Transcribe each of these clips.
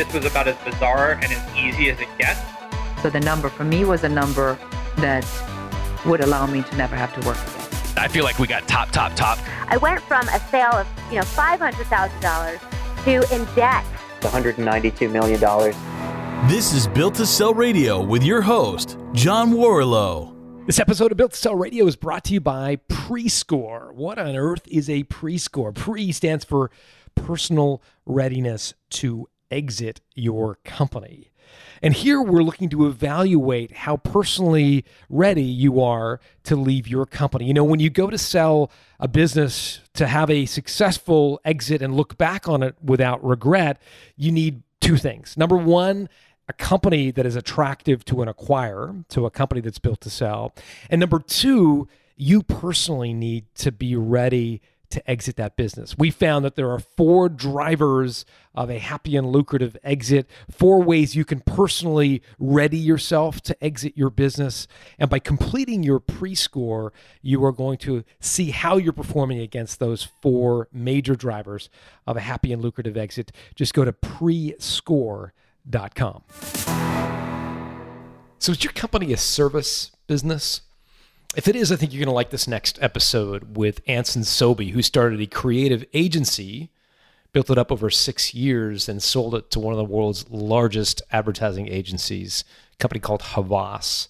this was about as bizarre and as easy as it gets. So the number for me was a number that would allow me to never have to work again. I feel like we got top, top, top. I went from a sale of, you know, $500,000 to in debt. $192 million. This is Built to Sell Radio with your host, John Warrillow. This episode of Built to Sell Radio is brought to you by Prescore. What on earth is a Prescore? Pre stands for personal readiness to exit your company. And here we're looking to evaluate how personally ready you are to leave your company. You know, when you go to sell a business to have a successful exit and look back on it without regret, you need two things. Number one, a company that is attractive to an acquirer, to a company that's built to sell. And number two, you personally need to be ready to exit that business. We found that there are four drivers of a happy and lucrative exit, four ways you can personally ready yourself to exit your business. And by completing your pre score, you are going to see how you're performing against those four major drivers of a happy and lucrative exit. Just go to prescore.com. So, is your company a service business? If it is, I think you're going to like this next episode with Anson Sowby, who started a creative agency, built it up over six years, and sold it to one of the world's largest advertising agencies, a company called Havas.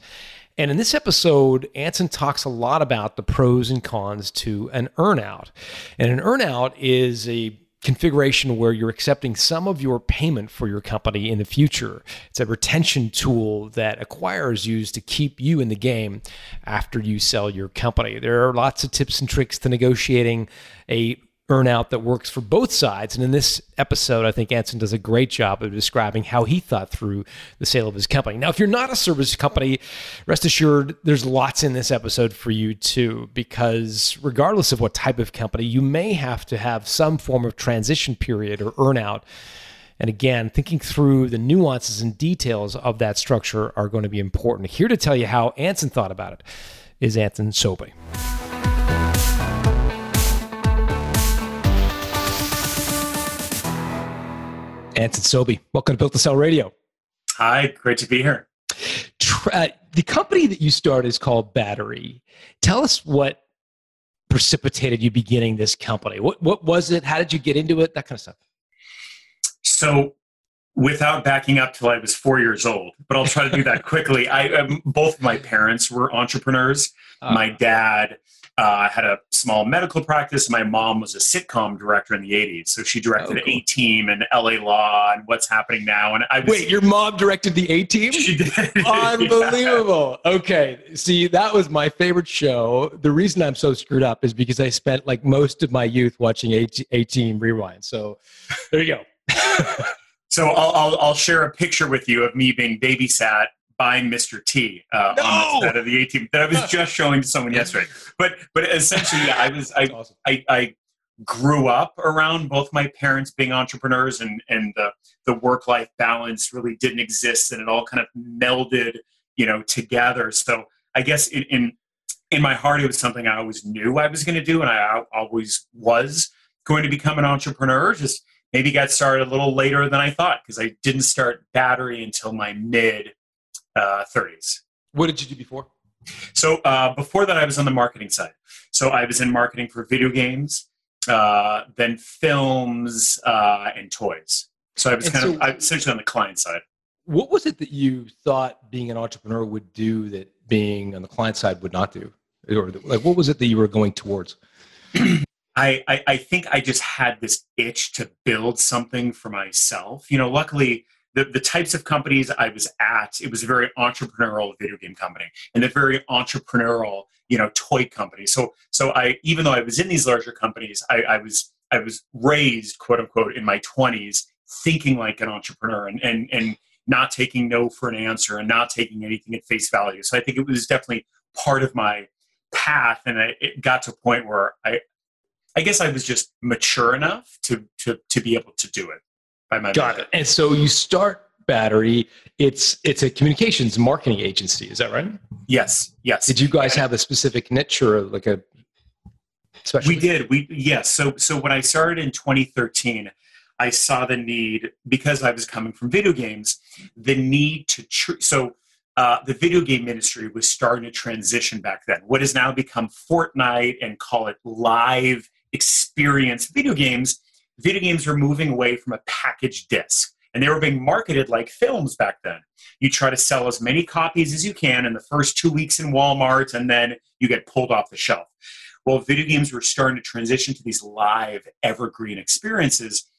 And in this episode, Anson talks a lot about the pros and cons to an earnout. And an earnout is a configuration where you're accepting some of your payment for your company in the future. It's a retention tool that acquirers use to keep you in the game after you sell your company. There are lots of tips and tricks to negotiating a earnout that works for both sides. And in this episode, I think Anson does a great job of describing how he thought through the sale of his company. Now, if you're not a service company, rest assured there's lots in this episode for you too, because regardless of what type of company, you may have to have some form of transition period or earnout. And again, thinking through the nuances and details of that structure are going to be important. Here to tell you how Anson thought about it is Anson Sowby. Anson Sowby, welcome to Built to Sell Radio. Hi, great to be here. Uh, the company that you started is called Battery. Tell us what precipitated you beginning this company. What what was it? How did you get into it? That kind of stuff. So, without backing up till I was four years old, but I'll try to do that quickly. I um, both my parents were entrepreneurs. Uh, my dad uh, had a small medical practice. My mom was a sitcom director in the 80s. So she directed oh, cool. A Team and LA Law and What's Happening Now. And I was, Wait, your mom directed the A Team? She did. Unbelievable. Yeah. Okay. See, that was my favorite show. The reason I'm so screwed up is because I spent like most of my youth watching A Team Rewind. So there you go. so I'll, I'll, I'll share a picture with you of me being babysat buying Mr. T uh, no! on the set of the A Team that I was just showing to someone yesterday. But but essentially, yeah, I was I, awesome. I, I grew up around both my parents being entrepreneurs and and the the work life balance really didn't exist and it all kind of melded you know together. So I guess in in, in my heart it was something I always knew I was going to do and I always was going to become an entrepreneur. Just maybe got started a little later than I thought because I didn't start battery until my mid uh, 30s. What did you do before? So uh, before that, I was on the marketing side. So I was in marketing for video games, uh, then films uh, and toys. So I was and kind so, of I, essentially on the client side. What was it that you thought being an entrepreneur would do that being on the client side would not do? Or like, what was it that you were going towards? I, I, I think I just had this itch to build something for myself. You know, luckily the, the types of companies I was at, it was a very entrepreneurial video game company and a very entrepreneurial, you know, toy company. So, so I, even though I was in these larger companies, I, I was, I was raised, quote unquote, in my twenties, thinking like an entrepreneur and, and, and not taking no for an answer and not taking anything at face value. So I think it was definitely part of my path. And it got to a point where I, I guess I was just mature enough to, to, to be able to do it by my got it. And so you start Battery. It's it's a communications marketing agency. Is that right? Yes. Yes. Did you guys have a specific niche or like a? Specialty? We did. We yes. So so when I started in 2013. I saw the need because I was coming from video games, the need to tr- so uh, the video game industry was starting to transition back then. What has now become Fortnite and call it live experience video games. Video games were moving away from a packaged disc, and they were being marketed like films back then. You try to sell as many copies as you can in the first two weeks in Walmart, and then you get pulled off the shelf. Well, video games were starting to transition to these live, evergreen experiences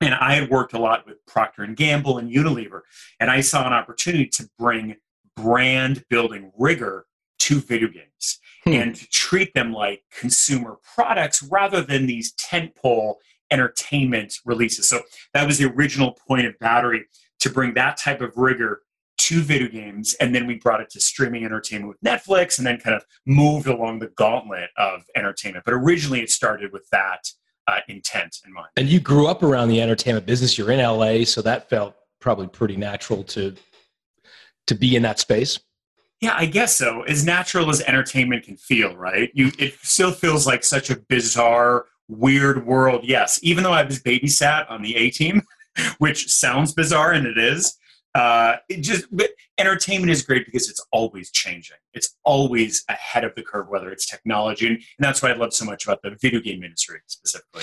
and I had worked a lot with Procter and Gamble and Unilever, and I saw an opportunity to bring brand building rigor to video games hmm. and to treat them like consumer products rather than these tentpole entertainment releases. So that was the original point of Battery to bring that type of rigor to video games, and then we brought it to streaming entertainment with Netflix, and then kind of moved along the gauntlet of entertainment. But originally, it started with that uh, intent in mind. And you grew up around the entertainment business. You're in LA, so that felt probably pretty natural to to be in that space. Yeah, I guess so. As natural as entertainment can feel, right? You it still feels like such a bizarre, weird world. Yes, even though I was babysat on the A team, which sounds bizarre and it is, uh, it just entertainment is great because it's always changing. It's always ahead of the curve, whether it's technology, and, and that's why I love so much about the video game industry specifically.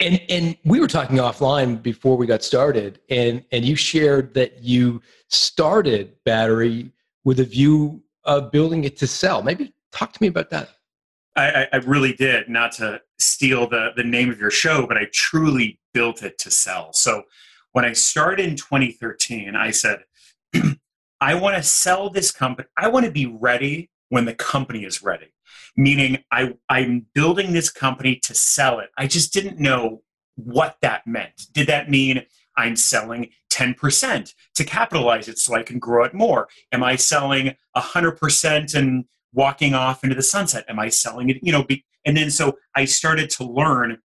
And and we were talking offline before we got started, and and you shared that you started Battery with a view of building it to sell. Maybe talk to me about that. I, I really did. Not to steal the the name of your show, but I truly built it to sell. So when I started in 2013, I said, I want to sell this company. I want to be ready when the company is ready. Meaning, I, I'm building this company to sell it. I just didn't know what that meant. Did that mean I'm selling 10% to capitalize it so I can grow it more? Am I selling 100% and walking off into the sunset? Am I selling it? You know, be, and then so I started to learn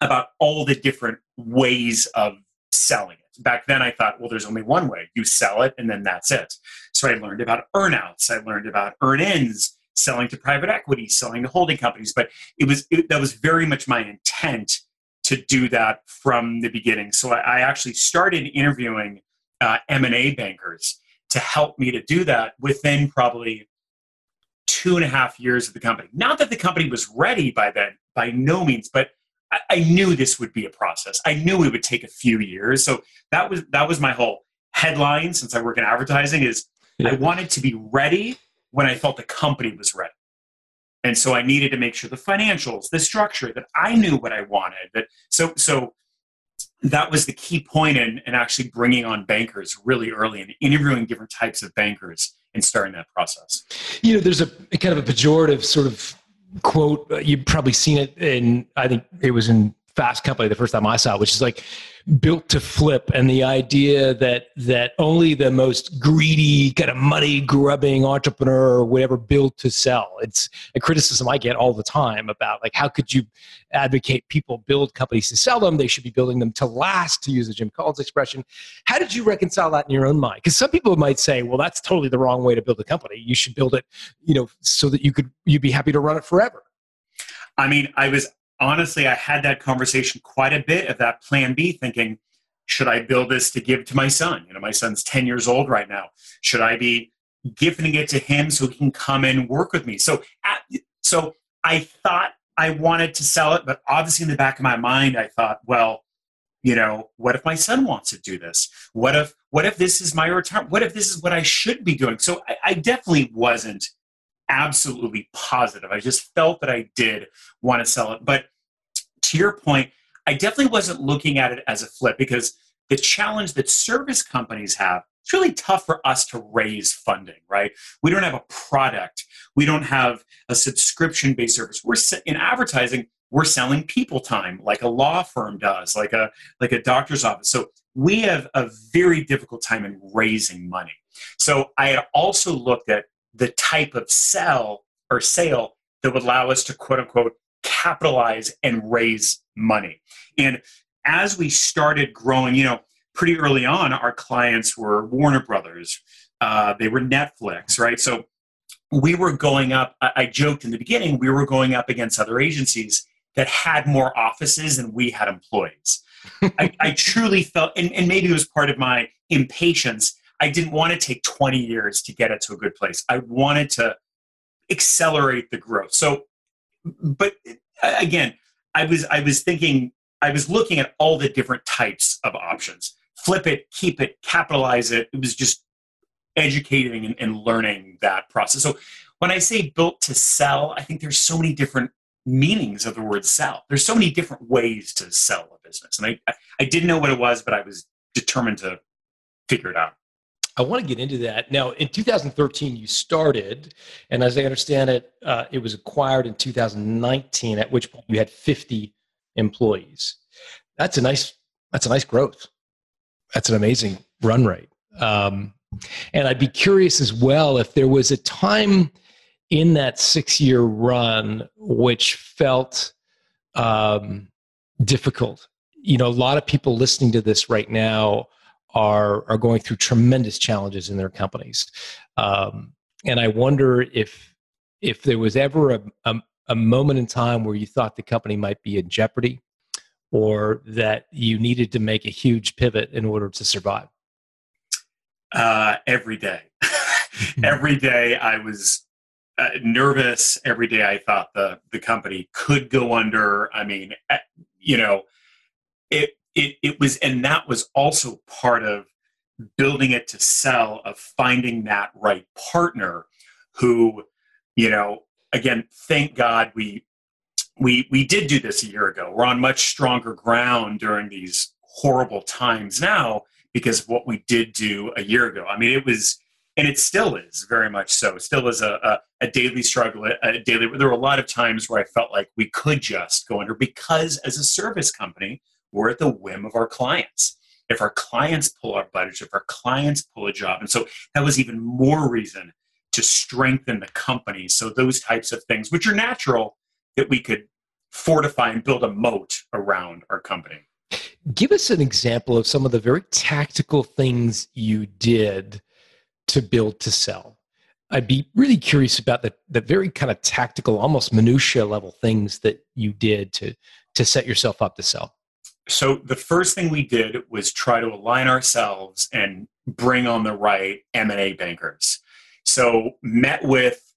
about all the different ways of selling it. Back then, I thought, well, there's only one way you sell it, and then that's it. So I learned about earnouts, I learned about earn ins, selling to private equity, selling to holding companies. But it was it, that was very much my intent to do that from the beginning. So I, I actually started interviewing uh, M&A bankers to help me to do that within probably two and a half years of the company. Not that the company was ready by then, by no means, but I, knew this would be a process. I knew it would take a few years. So that was that was my whole headline since I work in advertising is yeah. I wanted to be ready when I felt the company was ready. And so I needed to make sure the financials, the structure, that I knew what I wanted. That so so that was the key point in, in actually bringing on bankers really early and interviewing different types of bankers and starting that process. You know, there's a, kind of a pejorative sort of quote you've probably seen it in i think it was in fast company the first time i saw it which is like built to flip. And the idea that that only the most greedy kind of money grubbing entrepreneur or whatever built to sell. It's a criticism i get all the time about like how could you advocate people build companies to sell them? They should be building them to last to use a jim collins expression. How did you reconcile that in your own mind? Because some people might say well that's totally the wrong way to build a company. You should build it you know so that you could you'd be happy to run it forever. I mean, I was honestly, I had that conversation quite a bit of that plan B thinking, should I build this to give to my son? You know, my son's 10 years old right now. Should I be gifting it to him so he can come and work with me? So, so I thought I wanted to sell it, but obviously in the back of my mind, I thought, well, you know, what if my son wants to do this? What if, what if this is my retirement? What if this is what I should be doing? So I, I definitely wasn't absolutely positive. I just felt that I did want to sell it. But to your point, I definitely wasn't looking at it as a flip because the challenge that service companies have it's really tough for us to raise funding right? We don't have a product. We don't have a subscription based service. We're in advertising we're selling people time like a law firm does like a like a doctor's office. So we have a very difficult time in raising money. So i had also looked at the type of sell or sale that would allow us to quote unquote capitalize and raise money. And as we started growing, you know, pretty early on, our clients were Warner Brothers, uh, they were Netflix, right? So we were going up, I, I joked in the beginning, we were going up against other agencies that had more offices than we had employees. I, I truly felt, and, and maybe it was part of my impatience. I didn't want to take 20 years to get it to a good place. I wanted to accelerate the growth. So, but again, I was I was thinking I was looking at all the different types of options. Flip it, keep it, capitalize it. It was just educating and, and learning that process. So when I say built to sell, I think there's so many different meanings of the word sell. There's so many different ways to sell a business. And I, I didn't know what it was, but I was determined to figure it out. I want to get into that. Now, in 2013, you started, and as I understand it, uh, it was acquired in 2019, at which point you had 50 employees. That's a nice, that's a nice growth. That's an amazing run rate. Um, and I'd be curious as well if there was a time in that six year run which felt um, difficult. You know, a lot of people listening to this right now are are going through tremendous challenges in their companies, um, and I wonder if if there was ever a, a, a moment in time where you thought the company might be in jeopardy, or that you needed to make a huge pivot in order to survive. Uh, every day, hmm. every day I was uh, nervous. Every day I thought the the company could go under. I mean, eh, you know, it it it was, and that was also part of building it to sell of finding that right partner who, you know, again, thank God we we we did do this a year ago. We're on much stronger ground during these horrible times now because of what we did do a year ago. I mean, it was and it still is very much so. It still is a, a, a, daily struggle. A daily. There were a lot of times where I felt like we could just go under because, as a service company, we're at the whim of our clients. If our clients pull our budget, if our clients pull a job, and so that was even more reason to strengthen the company. So those types of things, which are natural, that we could fortify and build a moat around our company. Give us an example of some of the very tactical things you did to build to sell. I'd be really curious about the, the very kind of tactical, almost minutia level things that you did to, to set yourself up to sell. So the first thing we did was try to align ourselves and bring on the right M&A bankers. So met with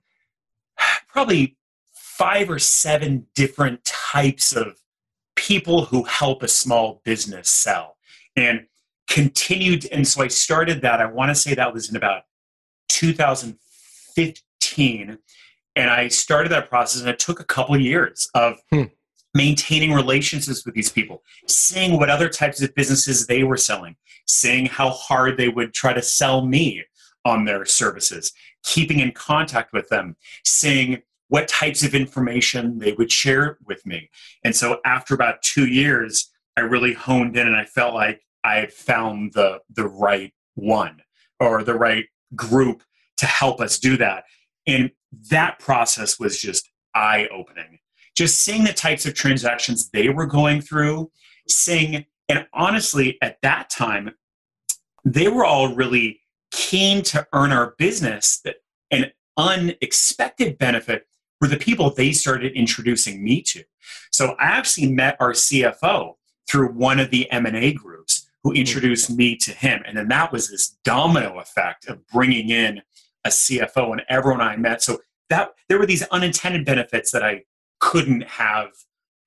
probably five or seven different types of people who help a small business sell. And continued and so i started that i want to say that was in about 2015 and i started that process and it took a couple of years of hmm. Maintaining relationships with these people seeing what other types of businesses they were selling seeing how hard they would try to sell me on their services keeping in contact with them seeing what types of information they would share with me and so after about two years i really honed in and i felt like I had found the the right one or the right group to help us do that. And that process was just eye opening. Just seeing the types of transactions they were going through, seeing, and honestly, at that time, they were all really keen to earn our business. That an unexpected benefit were the people they started introducing me to. So I actually met our CFO through one of the M&A groups who hmm. introduced me to him. And then that was this domino effect of bringing in a CFO and everyone I met. So that there were these unintended benefits that I couldn't have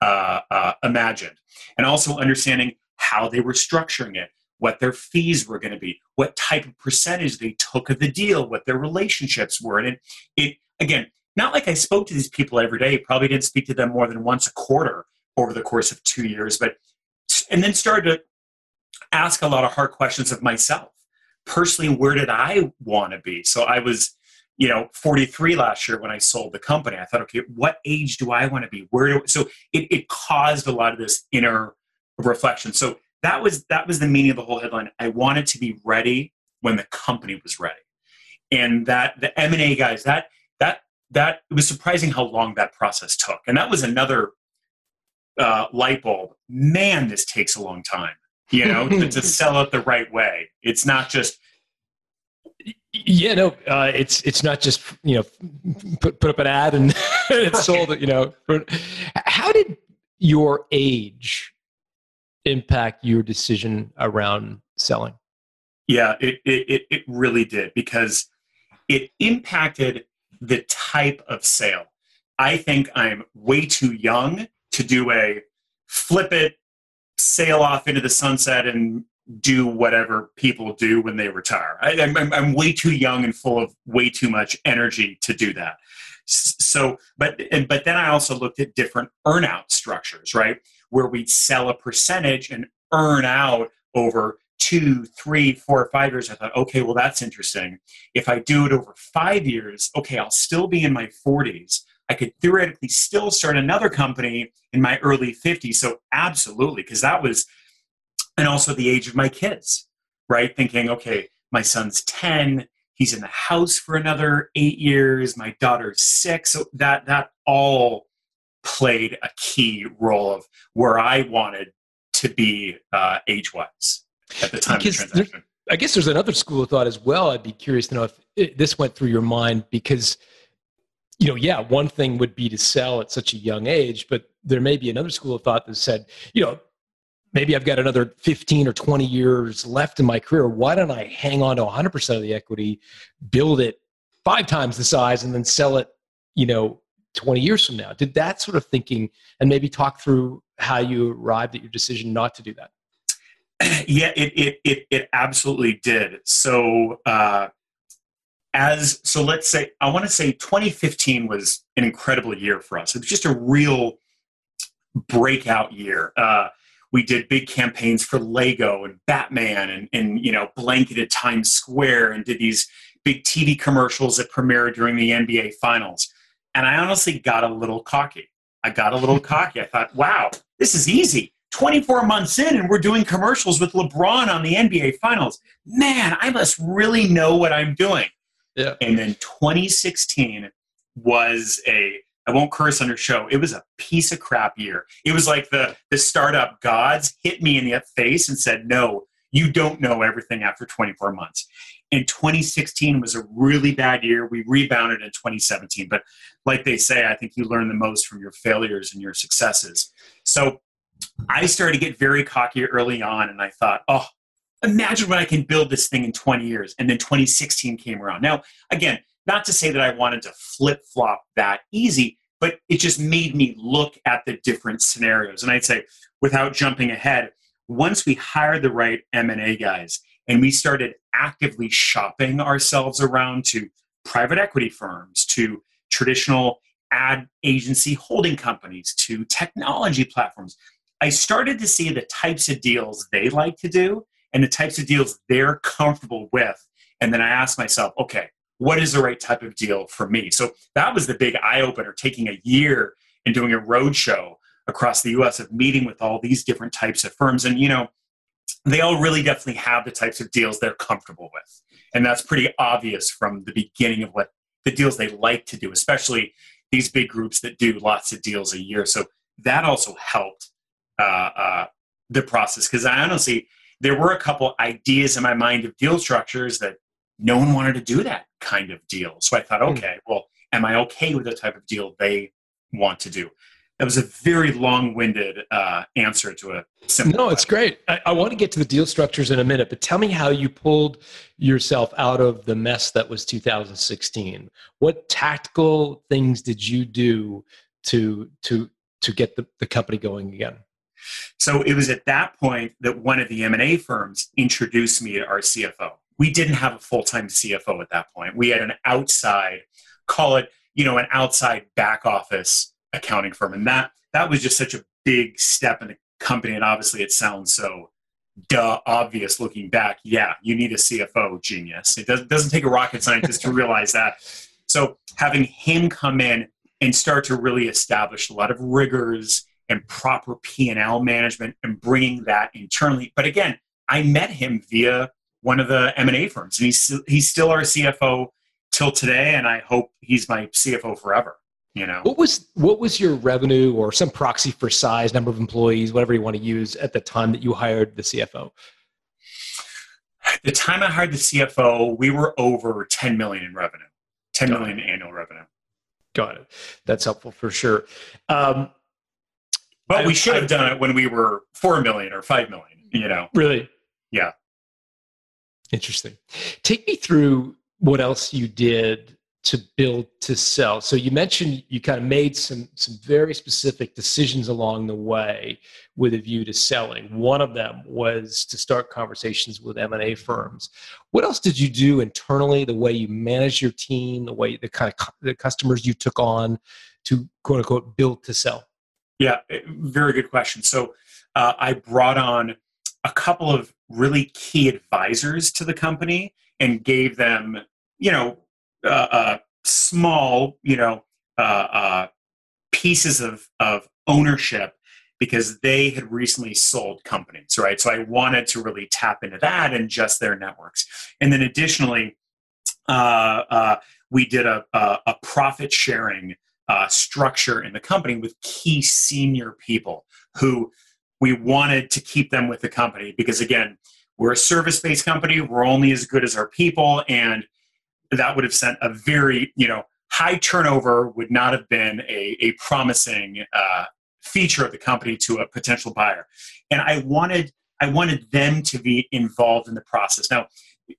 uh, uh, imagined. And also understanding how they were structuring it, what their fees were going to be, what type of percentage they took of the deal, what their relationships were. And it, it again, not like I spoke to these people every day, probably didn't speak to them more than once a quarter over the course of two years, but and then started to ask a lot of hard questions of myself. Personally, where did I want to be? So I was, you know, 43 last year when I sold the company. I thought, okay, what age do I want to be? Where do so it, it caused a lot of this inner reflection. So that was that was the meaning of the whole headline. I wanted to be ready when the company was ready. And that the M&A guys, that that that it was surprising how long that process took. And that was another uh, light bulb. Man, this takes a long time you know, to, to, sell it the right way. It's not just. Yeah, no, uh, it's it's not just you know put put up an ad and it's sold. It, you know, how did your age impact your decision around selling? Yeah, it, it, it really did because it impacted the type of sale. I think I'm way too young to do a flip it, sail off into the sunset, and do whatever people do when they retire. I, am way too young and full of way too much energy to do that. So, but and but then I also looked at different earnout structures, right, where we'd sell a percentage and earn out over two, three, four, five years. I thought, okay, well that's interesting. If I do it over five years, okay, I'll still be in my 40s. I could theoretically still start another company in my early 50s. So absolutely, because that was and also the age of my kids, right? Thinking, okay, my son's 10, he's in the house for another eight years, my daughter's six. So that that all played a key role of where I wanted to be uh, age wise at the time because of the transaction. I guess there's another school of thought as well. I'd be curious to know if it, this went through your mind because, you know, yeah, one thing would be to sell at such a young age, but there may be another school of thought that said, you know, maybe I've got another 15 or 20 years left in my career. Why don't I hang on to 100% of the equity, build it five times the size, and then sell it, you know, 20 years from now? Did that sort of thinking and maybe talk through how you arrived at your decision not to do that? Yeah, it it it, it absolutely did. So uh, as so, let's say I want to say 2015 was an incredible year for us. It was just a real breakout year. Uh, we did big campaigns for Lego and Batman and, and you know blanketed Times Square and did these big TV commercials that premiered during the NBA Finals. And I honestly got a little cocky. I got a little cocky. I thought, wow, this is easy. 24 months in, and we're doing commercials with LeBron on the NBA Finals. Man, I must really know what I'm doing. Yeah. And then 2016 was a I won't curse on your show. It was a piece of crap year. It was like the the startup gods hit me in the face and said, "No, you don't know everything after 24 months." And 2016 was a really bad year. We rebounded in 2017, but like they say, I think you learn the most from your failures and your successes. So I started to get very cocky early on, and I thought, "Oh, imagine what I can build this thing in 20 years." And then 2016 came around. Now, again, not to say that I wanted to flip flop that easy, but it just made me look at the different scenarios. And I'd say, without jumping ahead, once we hired the right M&A guys and we started actively shopping ourselves around to private equity firms, to traditional ad agency holding companies, to technology platforms, I started to see the types of deals they like to do and the types of deals they're comfortable with. And then I asked myself, okay, what is the right type of deal for me? So that was the big eye opener, taking a year and doing a road show across the US of meeting with all these different types of firms. And, you know, they all really definitely have the types of deals they're comfortable with. And that's pretty obvious from the beginning of what the deals they like to do, especially these big groups that do lots of deals a year. So that also helped uh, uh, the process because I honestly, there were a couple ideas in my mind of deal structures that no one wanted to do that kind of deal. So I thought, hmm. okay, well, am I okay with the type of deal they want to do? That was a very long-winded uh, answer to a simple. No, it's great. I, I, want to get to the deal structures in a minute, but tell me how you pulled yourself out of the mess that was 2016. What tactical things did you do to to to get the, the company going again? So it was at that point that one of the M&A firms introduced me to our CFO we didn't have a full-time CFO at that point. We had an outside, call it, you know, an outside back office accounting firm. And that that was just such a big step in the company. And obviously it sounds so duh obvious looking back. Yeah, you need a CFO genius. It does, doesn't take a rocket scientist to realize that. So having him come in and start to really establish a lot of rigors and proper P&L management and bringing that internally. But again, I met him via one of the M&A firms. And he's, he's still our CFO till today. And I hope he's my CFO forever. You know, what was what was your revenue or some proxy for size, number of employees, whatever you want to use at the time that you hired the CFO? The time I hired the CFO, we were over 10 million in revenue, ten million annual revenue. Got it. That's helpful for sure. Um, But I- we should have done it when we were four million or five million. You know, Really? Yeah. Interesting. Take me through what else you did to build to sell. So you mentioned you kind of made some some very specific decisions along the way with a view to selling. One of them was to start conversations with M&A firms. What else did you do internally, the way you managed your team, the way the kind of the customers you took on to quote unquote build to sell? Yeah, eh, very good question. So uh, I brought on a couple of really key advisors to the company and gave them, you know, uh, uh, small, you know, uh, uh, pieces of of ownership because they had recently sold companies, right? So I wanted to really tap into that and just their networks, and then additionally, uh, uh, we did a, a, a profit sharing structure in the company with key senior people who we wanted to keep them with the company because again we're a service-based company. We're only as good as our people. And that would have sent a very you know high turnover would not have been a, a promising uh, feature of the company to a potential buyer. And i wanted i wanted them to be involved in the process. Now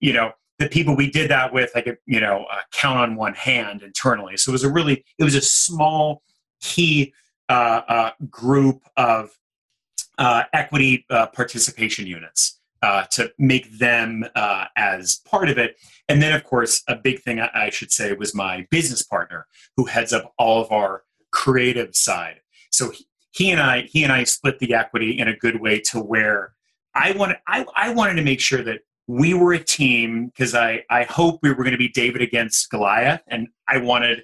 you know the people we did that with i could you know uh, count on one hand internally. So it was a really it was a small key uh, uh, group of uh, equity uh, participation units uh, to make them uh, as part of it. And then, of course, a big thing I, I should say was my business partner who heads up all of our creative side. So he, he and I, he and I split the equity in a good way to where I wanted, I, I wanted to make sure that we were a team because I, I hope we were going to be David against Goliath, and I wanted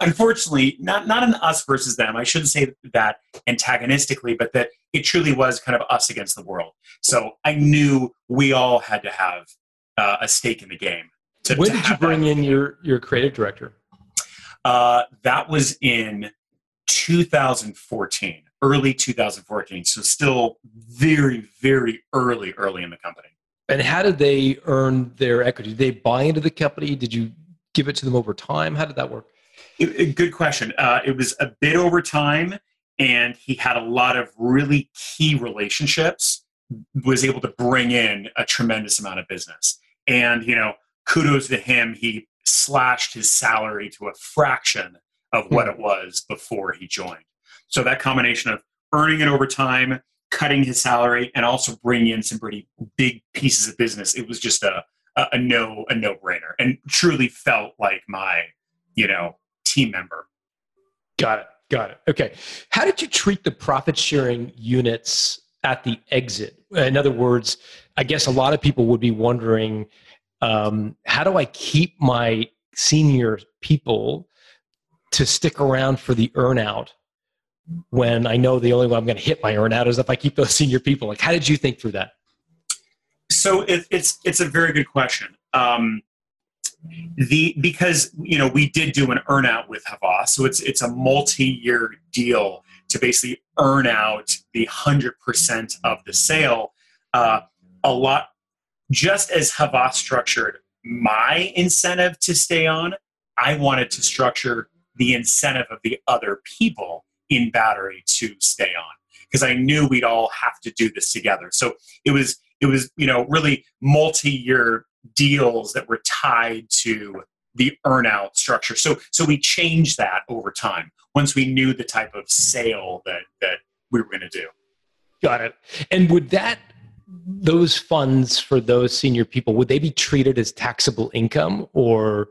unfortunately, not not an us versus them. I shouldn't say that antagonistically, but that it truly was kind of us against the world. So I knew we all had to have uh, a stake in the game. To, when to did you bring that. in your your creative director? Uh, that was in 2014, early 2014. So still very, very early, early in the company. And how did they earn their equity? Did they buy into the company? Did you give it to them over time? How did that work? It- it- good question. Uh, it was a bit over time, and he had a lot of really key relationships. Was able to bring in a tremendous amount of business, and you know, kudos to him. He slashed his salary to a fraction of what it was before he joined. So that combination of earning it over time, cutting his salary, and also bringing in some pretty big pieces of business, it was just a a, a no a no brainer, and truly felt like my you know team member. Got it. Got it. Okay. How did you treat the profit sharing units at the exit? In other words, I guess a lot of people would be wondering um, how do I keep my senior people to stick around for the earnout when I know the only way I'm going to hit my earnout is if I keep those senior people? Like, how did you think through that? So it, it's it's a very good question. Um, the because you know we did do an earnout with Havas, so it's it's a multi-year deal to basically earn out the hundred percent of the sale. Uh, a lot, just as Havas structured my incentive to stay on, I wanted to structure the incentive of the other people in battery to stay on because I knew we'd all have to do this together. So it was it was you know really multi-year deals that were tied to the earnout structure. So so we changed that over time once we knew the type of sale that that we were going to do. Got it. And would that those funds for those senior people would they be treated as taxable income or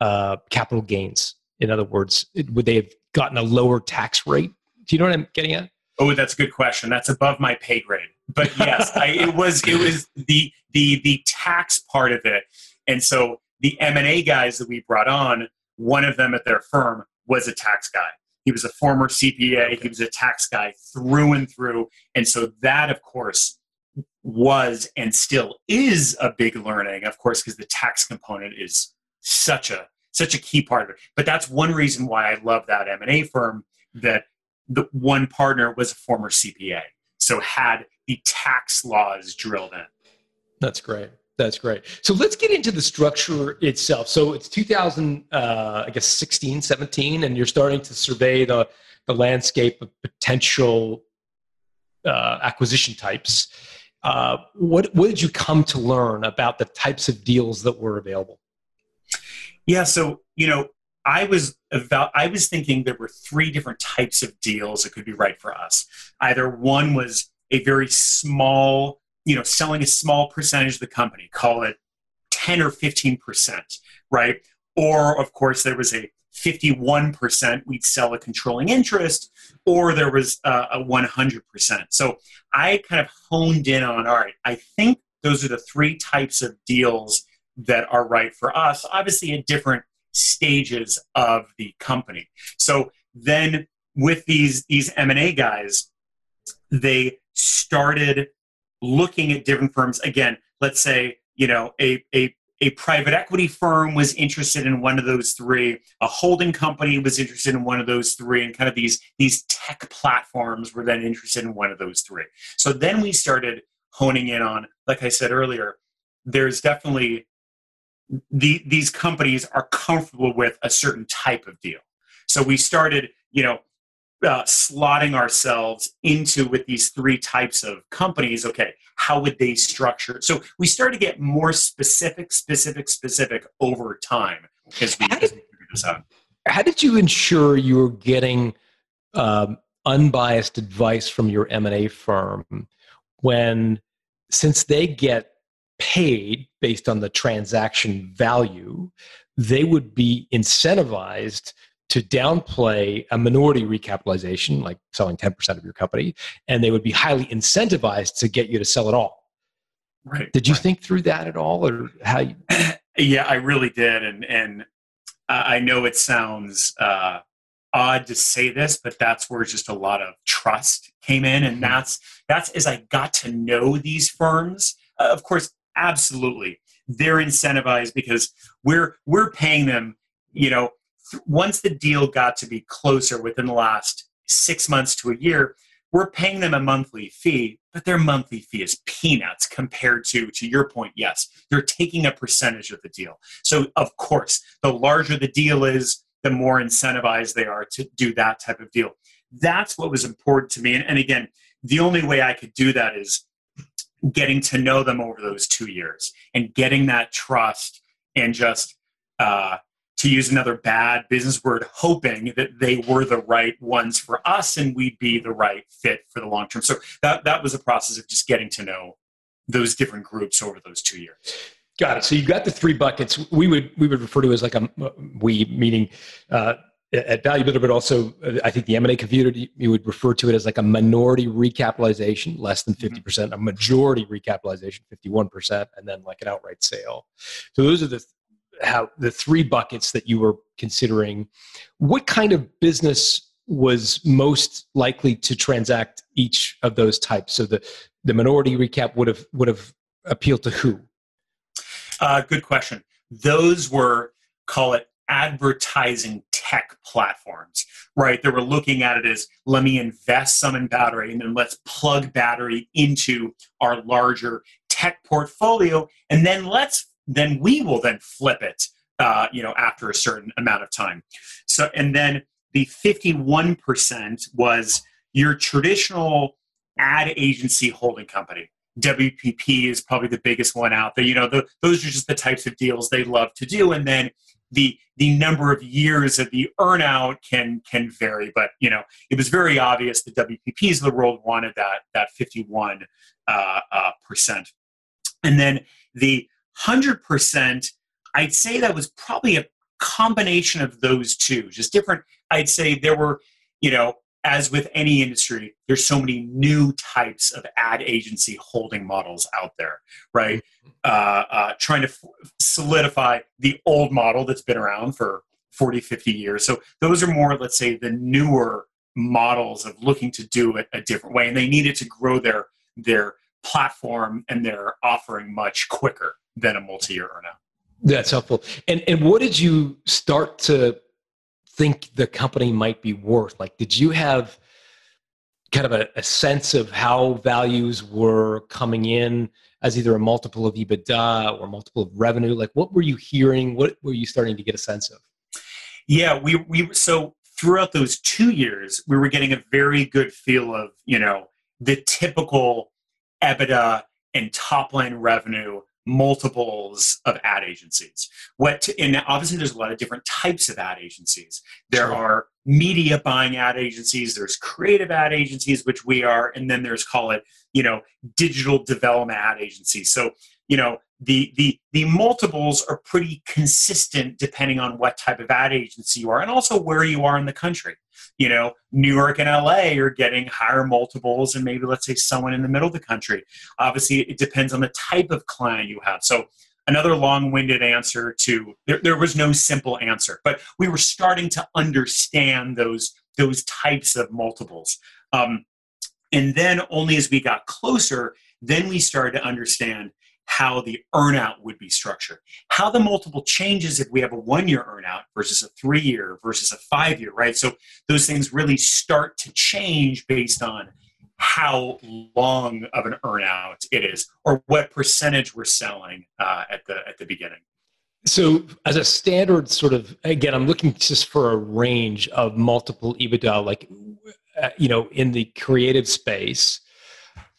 uh, capital gains? In other words, would they have gotten a lower tax rate? Do you know what I'm getting at? Oh, that's a good question. That's above my pay grade. But yes, I, it was it was the the the tax part of it. And so the M and A guys that we brought on, one of them at their firm was a tax guy. He was a former CPA. He was a tax guy through and through. And so that, of course, was and still is a big learning. Of course, because the tax component is such a such a key part of it. But that's one reason why I love that M and A firm. That the one partner was a former CPA, so had the tax laws drilled in. That's great. That's great. So let's get into the structure itself. So it's 2000, uh, I guess 16, 17, and you're starting to survey the, the landscape of potential uh, acquisition types. Uh, what, what did you come to learn about the types of deals that were available? Yeah, so you know, I was about, I was thinking there were three different types of deals that could be right for us. Either one was a very small you know, selling a small percentage of the company, call it 10 or 15%, right? Or, of course, there was a 51% we'd sell a controlling interest, or there was a, a 100%. So I kind of honed in on, all right, I think those are the three types of deals that are right for us, obviously at different stages of the company. So then with these, these M&A guys, they started looking at different firms. Again, let's say, you know, a, a, a private equity firm was interested in one of those three, a holding company was interested in one of those three, and kind of these, these tech platforms were then interested in one of those three. So then we started honing in on, like I said earlier, there's definitely the, these companies are comfortable with a certain type of deal. So we started, you know, uh, slotting ourselves into with these three types of companies okay how would they structure? So we start to get more specific specific specific over time as we, how did, figure this out. How did you ensure you were getting um, unbiased advice from your m&a firm when since they get paid based on the transaction value they would be incentivized to downplay a minority recapitalization, like selling 10% of your company, and they would be highly incentivized to get you to sell it all. Right. Did you right. think through that at all, or how? You- yeah, I really did, and and I know it sounds uh, odd to say this, but that's where just a lot of trust came in, and mm-hmm. that's that's as I got to know these firms. Uh, of course, absolutely, they're incentivized because we're we're paying them, you know, once the deal got to be closer within the last six months to a year, we're paying them a monthly fee, but their monthly fee is peanuts compared to, to your point, yes, they're taking a percentage of the deal. So, of course, the larger the deal is, the more incentivized they are to do that type of deal. That's what was important to me. And, and again, the only way I could do that is getting to know them over those two years and getting that trust and just uh, to use another bad business word, hoping that they were the right ones for us and we'd be the right fit for the long term. So that that was a process of just getting to know those different groups over those two years. Got it. So you got the three buckets. We would we would refer to as like a we meaning uh, at Value Builder, but also uh, I think the M&A community, you would refer to it as like a minority recapitalization, less than 50%, mm-hmm. percent a majority recapitalization, 51%, and then like an outright sale. So those are the how the three buckets that you were considering what kind of business was most likely to transact each of those types? So the the minority recap would have would have appealed to who? Uh, good question. Those were call it advertising tech platforms right? They were looking at it as let me invest some in battery and then let's plug battery into our larger tech portfolio and then let's then we will then flip it uh, you know after a certain amount of time. So and then the 51% was your traditional ad agency holding company. Wpp is probably the biggest one out there. You know the, those are just the types of deals they love to do and then the the number of years of the earnout can can vary but you know it was very obvious the wpps of the world wanted that that 51 uh, uh, percent. And then the 100%, I'd say that was probably a combination of those two, just different. I'd say there were, you know, as with any industry, there's so many new types of ad agency holding models out there, right? Mm-hmm. Uh, uh, trying to f- solidify the old model that's been around for 40, 50 years. So those are more, let's say, the newer models of looking to do it a different way, and they needed to grow their their platform and their offering much quicker than a multi-year earnout. That's helpful. And and what did you start to think the company might be worth? Like, did you have kind of a, a sense of how values were coming in as either a multiple of EBITDA or multiple of revenue? Like, what were you hearing? What were you starting to get a sense of? Yeah, we we so throughout those two years, we were getting a very good feel of you know the typical EBITDA and top line revenue multiples of ad agencies. What and obviously there's a lot of different types of ad agencies. There sure. are media buying ad agencies, there's creative ad agencies, which we are, and then there's call it, you know, digital development ad agencies. So, you know, the the the multiples are pretty consistent depending on what type of ad agency you are and also where you are in the country you know new york and la are getting higher multiples and maybe let's say someone in the middle of the country. Obviously it depends on the type of client you have. So another long-winded answer to there, there was no simple answer but we were starting to understand those those types of multiples. Um, and then only as we got closer then we started to understand how the earnout would be structured, how the multiple changes if we have a one year earnout versus a three year versus a five year, right? So those things really start to change based on how long of an earnout it is or what percentage we're selling uh, at the at the beginning. So, as a standard sort of, again, I'm looking just for a range of multiple EBITDA, like, uh, you know, in the creative space.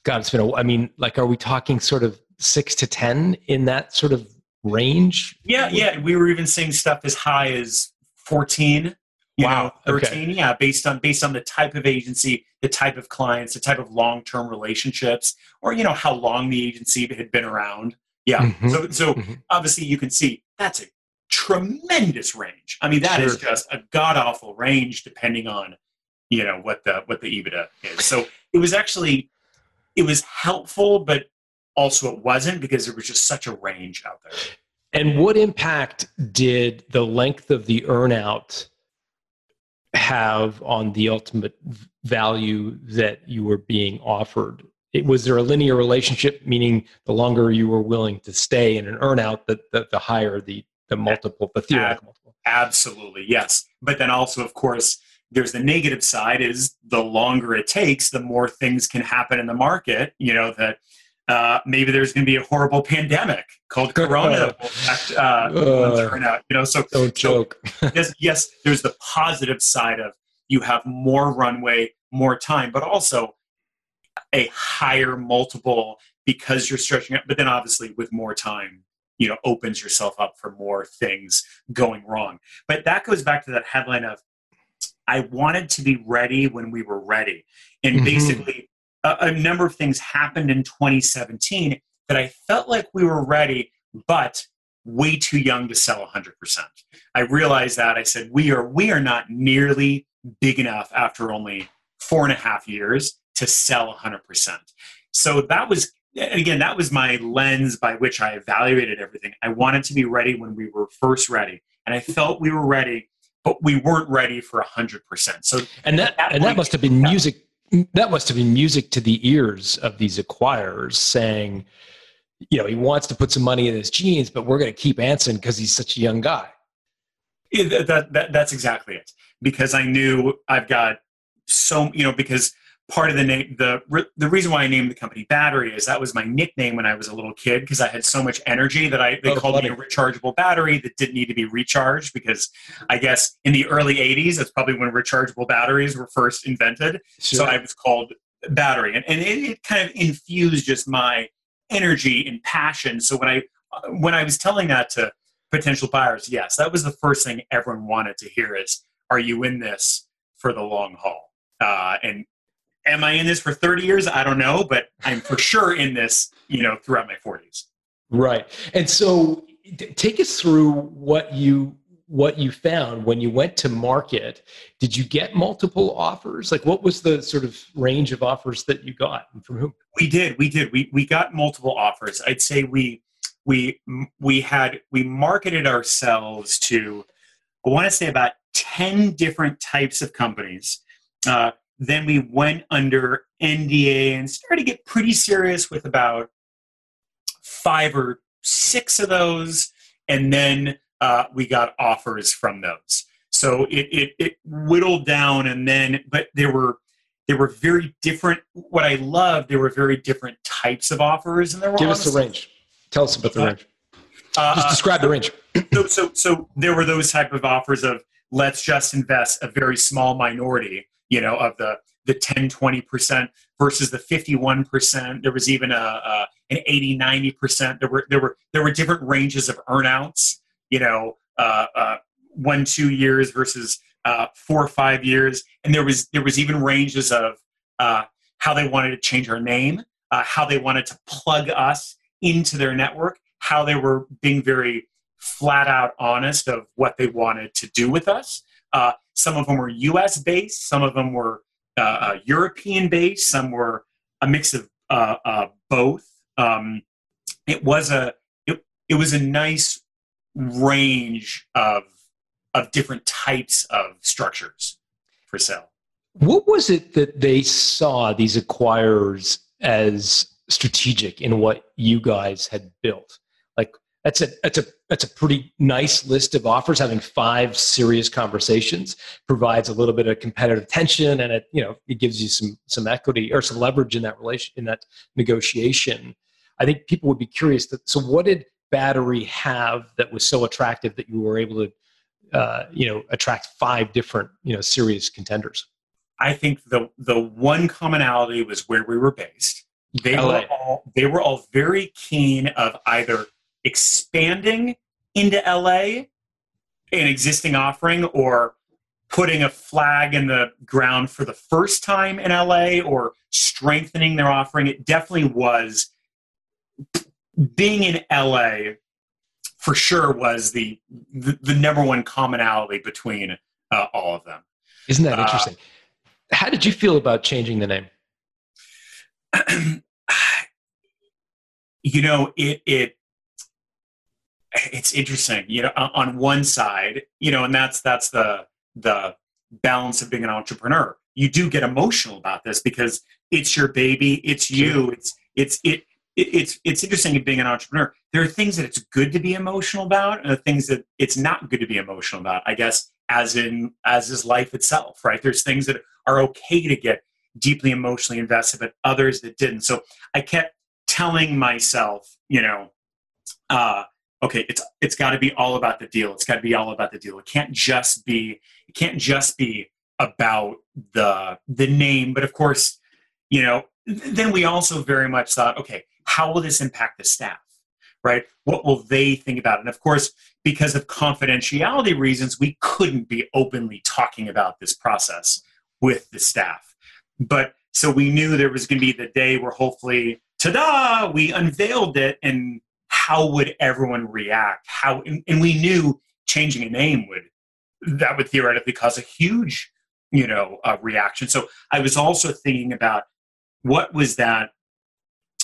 God, it's been, a, I mean, like, are we talking sort of six to 10 in that sort of range? Yeah, yeah. We were even seeing stuff as high as 14. wow. Know, 13. Okay. Yeah, based on based on the type of agency, the type of clients, the type of long-term relationships, or you know, how long the agency had been around. Yeah. Mm-hmm. So so mm-hmm. obviously you can see that's a tremendous range. I mean, that sure. is just a god awful range depending on you know what the what the EBITDA is. So it was actually it was helpful, but also it wasn't because there was just such a range out there. And what impact did the length of the earnout have on the ultimate value that you were being offered? It, was there a linear relationship, meaning the longer you were willing to stay in an earnout, the, the, the higher the, the multiple, the theoretical multiple? Absolutely, yes. But then also, of course, there's the negative side is the longer it takes, the more things can happen in the market, you know, that – uh, maybe there's going to be a horrible pandemic called Corona uh, uh. You know, so don't joke. so, yes, yes, there's the positive side of you have more runway, more time, but also a higher multiple because you're stretching out. But then, obviously, with more time, you know, opens yourself up for more things going wrong. But that goes back to that headline of I wanted to be ready when we were ready, and mm-hmm. basically a, a number of things happened in 2017 that I felt like we were ready, but way too young to sell 100%. I realized that I said we are we are not nearly big enough after only four and a half years to sell 100%. So that was again that was my lens by which I evaluated everything. I wanted to be ready when we were first ready, and I felt we were ready, but we weren't ready for 100%. So and that, that and that must have been music that must have been music to the ears of these acquirers saying, you know, he wants to put some money in his jeans, but we're going to keep Anson because he's such a young guy. Yeah, that, that, that's exactly it. Because I knew I've got so, you know, because part of the name the the reason why I named the company Battery is that was my nickname when I was a little kid because I had so much energy that I they oh, called funny. me a rechargeable battery that didn't need to be recharged because I guess in the early 80s that's probably when rechargeable batteries were first invented sure. so I was called Battery and, and it, it kind of infused just my energy and passion so when I when I was telling that to potential buyers yes that was the first thing everyone wanted to hear is are you in this for the long haul uh, and am I in this for 30 years? I don't know, but I'm for sure in this, you know, throughout my 40s. Right. And so take us through what you what you found when you went to market did you get multiple offers like what was the sort of range of offers that you got and from whom we did we did we, we got multiple offers i'd say we we we had we marketed ourselves to i want to say about 10 different types of companies uh, then we went under NDA and started to get pretty serious with about five or six of those. And then uh, we got offers from those. So it, it, it whittled down and then, but there were, there were very different. What I loved, there were very different types of offers, and there were Give us the range. Tell us about the Uh, range. Uh, Just describe the range. so, so, so there were those type of offers of let's just invest a very small minority, you know, of the the 10, 20% versus the 51%. There was even a, a an 80, 90%. There were there were there were different ranges of earnouts, you know, uh, uh, one, two years versus uh, four or five years. And there was there was even ranges of uh, how they wanted to change our name, uh, how they wanted to plug us into their network, how they were being very flat out honest of what they wanted to do with us. Uh, some of them were U.S. based, some of them were uh, uh, European based, some were a mix of uh, uh, both. Um, it was a it, it was a nice range of of different types of structures for sale. What was it that they saw these acquirers as strategic in what you guys had built? That's a that's a that's a pretty nice list of offers. Having five serious conversations provides a little bit of competitive tension, and it you know it gives you some some equity or some leverage in that relation in that negotiation. I think people would be curious. That, so, what did Battery have that was so attractive that you were able to uh, you know attract five different you know serious contenders? I think the the one commonality was where we were based. They LA. were all they were all very keen of either expanding into LA, an existing offering, or putting a flag in the ground for the first time in LA, or strengthening their offering. It definitely was being in LA for sure was the the, the number one commonality between uh, all of them. Isn't that Uh, interesting? How did you feel about changing the name? you know it it it's interesting you know on on one side you know and that's that's the the balance of being an entrepreneur you do get emotional about this because it's your baby it's you it's it's it it- it's it's interesting in being an entrepreneur. There are things that it's good to be emotional about, and the things that it's not good to be emotional about. I guess as in as is life itself, right? There's things that are okay to get deeply emotionally invested, but others that didn't. So I kept telling myself, you know, uh, okay, it's it's got to be all about the deal. It's got to be all about the deal. It can't just be it can't just be about the the name. But of course, you know, then we also very much thought, okay, how will this impact the staff? Right? What will they think about it? And of course, because of confidentiality reasons, we couldn't be openly talking about this process with the staff. But so we knew there was going to be the day where hopefully, ta-da, we unveiled it, and how would everyone react? How and, and we knew changing a name would that would theoretically cause a huge, you know, uh, reaction. So I was also thinking about what was that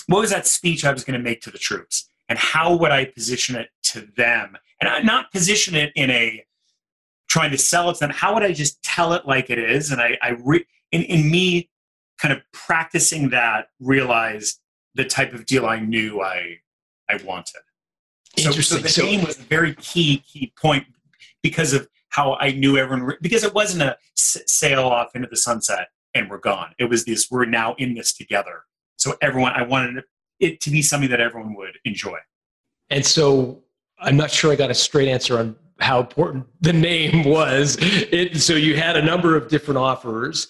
what was that speech I was going to make to the troops, and how would I position it to them, and I not position it in a trying to sell it to them. How would I just tell it like it is? And I, I re, in, in me kind of practicing that, realized the type of deal I knew I I wanted. So, so the So- name was a very key key point because of how I knew everyone because it wasn't a s- sail off into the sunset and we're gone. It was this we're now in this together. So everyone, I wanted it to be something that everyone would enjoy. And so I'm not sure I got a straight answer on how important the name was. It, so you had a number of different offers.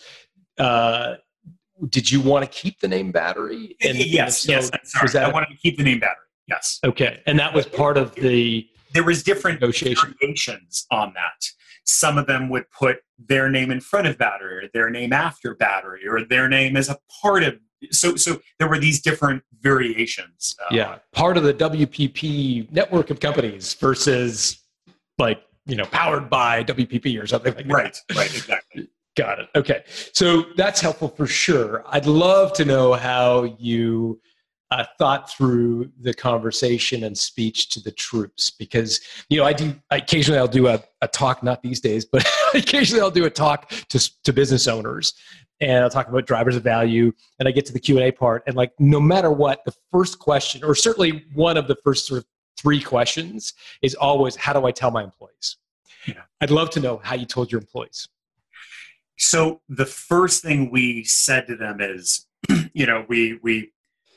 Uh, did you want to keep the name Battery? And- and yes, if so, yes. I'm sorry. that- I wanted to keep the name battery. Yes, okay, and that was part of the there was different Negotiation. variations on that. Some of them would put their name in front of battery, or their name after battery, or their name as a part of. So, so there were these different variations. uh, yeah part of the WPP network of companies versus like you know powered by WPP or something like that. Right. Right. Exactly. Got it. Okay. So that's helpful for sure. I'd love to know how you uh, thought through the conversation and speech to the troops because, you know, I do occasionally I'll do a, a talk, not these days, but occasionally I'll do a talk to, to business owners and I'll talk about drivers of value and I get to the Q&A part and like no matter what, the first question or certainly one of the first sort of three questions is always how do I tell my employees? Yeah. I'd love to know how you told your employees. So the first thing we said to them is, you know, we we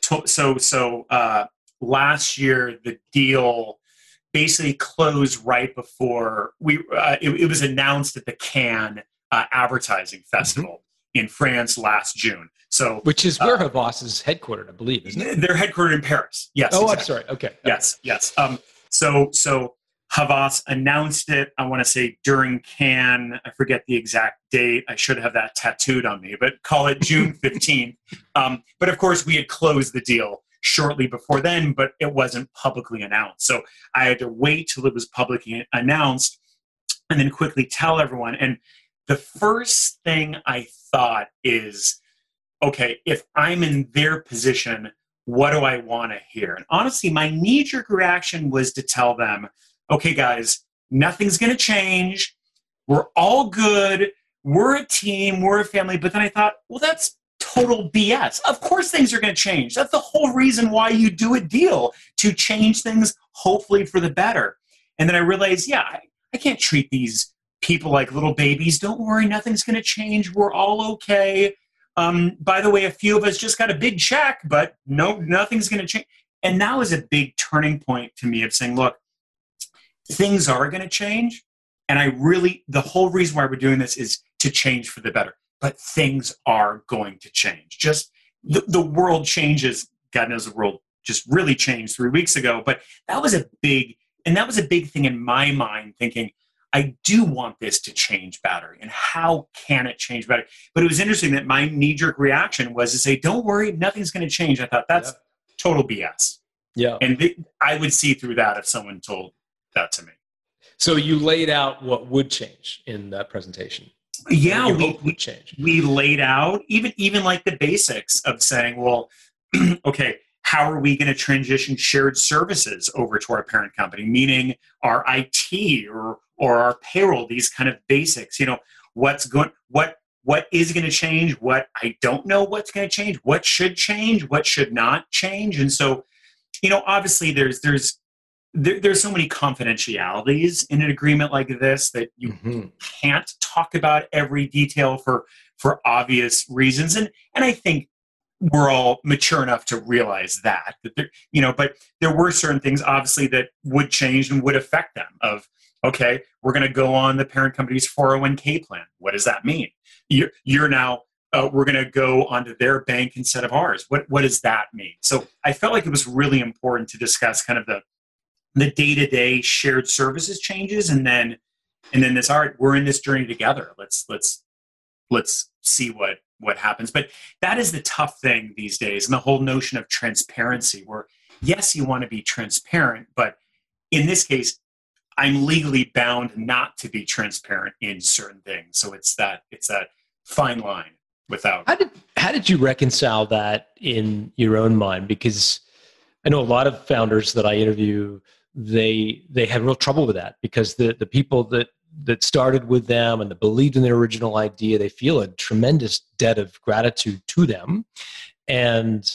to, so so uh, last year the deal basically closed right before we uh, it, it, was announced at the Cannes uh, Advertising Festival mm-hmm. in France last June. So, which is where uh, Havas is headquartered, I believe, isn't it? They're headquartered in Paris. Yes. Oh, exactly. I'm sorry. Okay. Yes. Yes. Um, so, so Havas announced it. I want to say during Cannes. I forget the exact date. I should have that tattooed on me, but call it June fifteenth. um, but of course, we had closed the deal shortly before then, but it wasn't publicly announced. So I had to wait till it was publicly announced, and then quickly tell everyone. And the first thing I thought is okay, if I'm in their position, what do I want to hear? And honestly, my knee jerk reaction was to tell them, okay, guys, nothing's going to change. We're all good. We're a team. We're a family. But then I thought, well, that's total BS. Of course, things are going to change. That's the whole reason why you do a deal to change things, hopefully for the better. And then I realized, yeah, I, I can't treat these people like little babies. Don't worry, nothing's going to change. We're all okay. Um, by the way, a few of us just got a big check, but no, nothing's going to change. And that was a big turning point to me of saying, look, things are going to change. And I really, the whole reason why we're doing this is to change for the better. But things are going to change. Just the, the world changes. God knows the world just really changed three weeks ago. But that was a big, and that was a big thing in my mind, thinking, I do want this to change better. And how can it change better? But it was interesting that my knee jerk reaction was to say, don't worry, nothing's going to change. I thought that's total BS. Yeah. And th- I would see through that if someone told that to me. So you laid out what would change in that presentation. Yeah, we, would change. We laid out even even like the basics of saying, well, okay, how are we going to transition shared services over to our parent company, meaning our IT or or our payroll, these kind of basics. You know, what's going what what is going to change, what I don't know what's going to change, what should change, what should not change. And so, you know, obviously there's there's there, there's so many confidentialities in an agreement like this that you mm-hmm. can't talk about every detail for for obvious reasons and and I think we're all mature enough to realize that that there, you know but there were certain things obviously that would change and would affect them of okay, we're going to go on the parent company's 401k plan. What does that mean? You're, you're now, uh, we're going to go onto their bank instead of ours. What, what does that mean? So I felt like it was really important to discuss kind of the, the day-to-day shared services changes and then and then this all right we're in this journey together let's let's let's see what what happens but that is the tough thing these days and the whole notion of transparency where yes you want to be transparent but in this case I'm legally bound not to be transparent in certain things. So it's that it's that fine line without. How did how did you reconcile that in your own mind? Because I know a lot of founders that I interview they they had real trouble with that because the the people that that started with them and that believed in their original idea they feel a tremendous debt of gratitude to them. And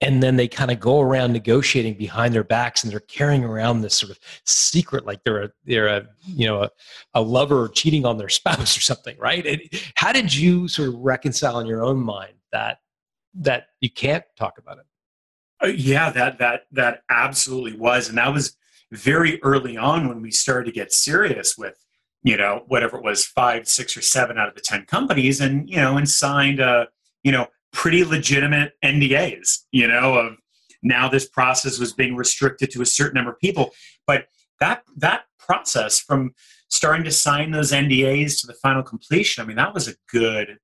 and then they kind of go around negotiating behind their backs and they're carrying around this sort of secret like they're a they're a you know a, a lover cheating on their spouse or something right? And how did you sort of reconcile in your own mind that that you can't talk about it uh, yeah that that that absolutely was and that was very early on when we started to get serious with you know whatever it was five six or seven out of the ten companies and you know and signed a you know pretty legitimate NDAs, you know, of now this process was being restricted to a certain number of people. But that that process from starting to sign those NDAs to the final completion, I mean, that was a good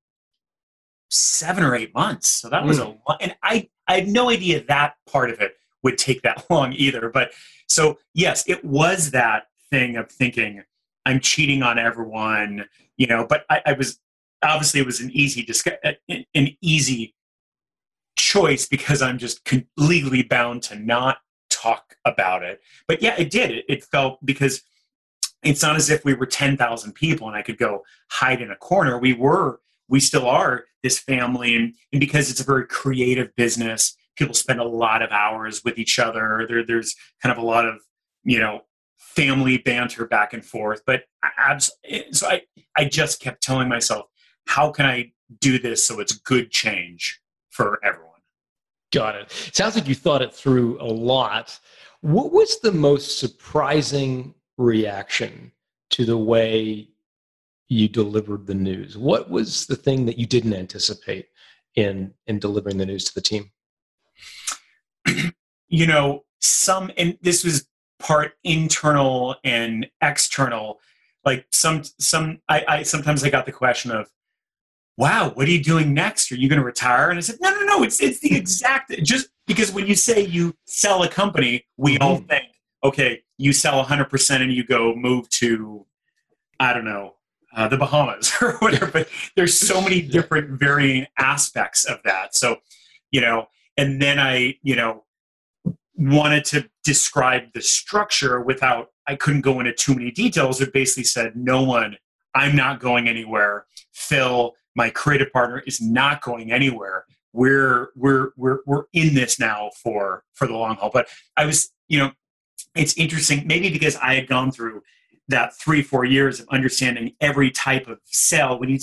seven or eight months. So that was mm. a lot. And I, I had no idea that part of it would take that long either. But so, yes, it was that thing of thinking, I'm cheating on everyone, you know, but I, I was obviously it was an easy discuss- uh, an easy choice because I'm just legally bound to not talk about it. But yeah, it did. It, it felt because it's not as if we were 10,000 people and I could go hide in a corner. We were, we still are this family. And, because it's a very creative business, people spend a lot of hours with each other. There, there's kind of a lot of, you know, family banter back and forth. But so I, I just kept telling myself, how can I do this so it's good change for everyone? Got it. Sounds like you thought it through a lot. What was the most surprising reaction to the way you delivered the news? What was the thing that you didn't anticipate in in delivering the news to the team? you know, some and this was part internal and external. Like some some I, I sometimes I got the question of, wow, what are you doing next? Are you going to retire? And I said, no, no, no. It's it's the exact just because when you say you sell a company, we mm-hmm. all think, okay, you sell 100% and you go move to, I don't know, uh, the Bahamas or whatever. But there's so many different varying aspects of that. So, you know, and then I, you know, wanted to describe the structure without I couldn't go into too many details. It basically said, no one, I'm not going anywhere. Phil, my creative partner, is not going anywhere. We're we're we're we're in this now for for the long haul. But I was, you know, it's interesting, maybe because I had gone through that three four years of understanding every type of sell. When you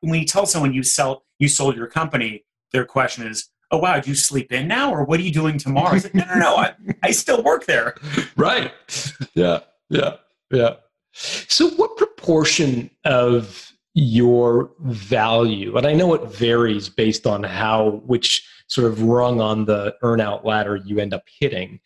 when you tell someone you sell you sold your company, their question is, oh wow, do you sleep in now, or what are you doing tomorrow? No, no, no, I, I still work there. Right. Yeah. Yeah. Yeah. So, what proportion of your value, and I know it varies based on how which sort of rung on the earnout ladder you end up hitting,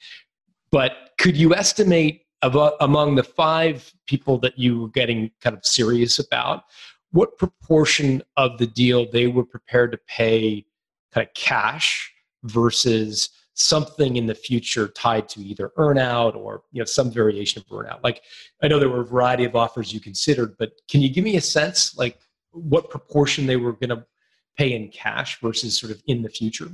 but could you estimate about, among the five people that you were getting kind of serious about, what proportion of the deal they were prepared to pay kind of cash versus something in the future tied to either earnout or you know some variation of earnout? Like i know there were a variety of offers you considered but can you give me a sense like what proportion they were going to pay in cash versus sort of in the future?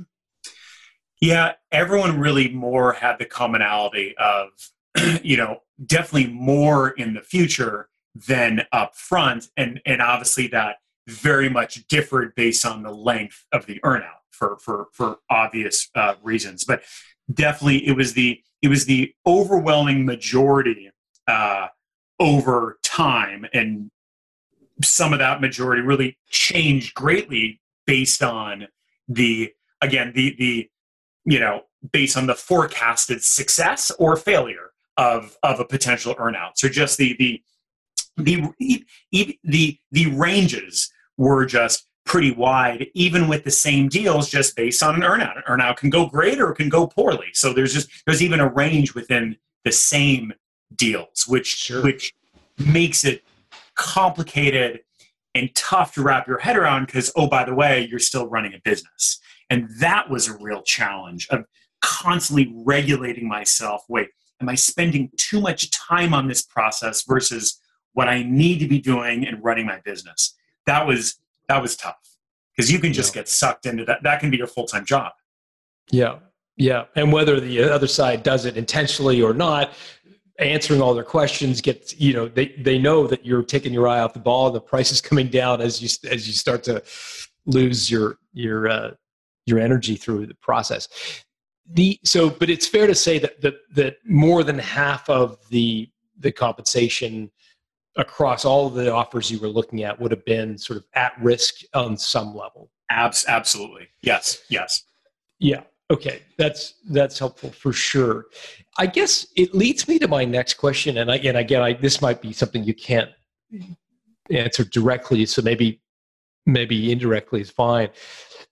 Yeah everyone really more had the commonality of you know definitely more in the future than up front and and obviously that very much differed based on the length of the earnout for for for obvious uh, reasons. But definitely, it was the it was the overwhelming majority uh, over time, and some of that majority really changed greatly based on the again the the you know based on the forecasted success or failure of of a potential earnout. So just the the the the the ranges were just pretty wide, even with the same deals, just based on an earnout. An earnout can go great or it can go poorly. So there's just there's even a range within the same deals, which sure. which makes it complicated and tough to wrap your head around because oh by the way you're still running a business and that was a real challenge of constantly regulating myself wait am i spending too much time on this process versus what i need to be doing and running my business that was that was tough because you can just yeah. get sucked into that. That can be your full time job. Yeah. Yeah. And whether the other side does it intentionally or not, answering all their questions gets, you know, they, they know that you're taking your eye off the ball the price is coming down as you, as you start to lose your, your, uh, your energy through the process. The, so, but it's fair to say that, that, that more than half of the, the compensation across all of the offers you were looking at would have been sort of at risk on some level. Abs- absolutely. Yes. Yes. Yeah. Okay. That's that's helpful for sure. I guess it leads me to my next question, and again, again, I, this might be something you can't answer directly, so maybe maybe indirectly is fine.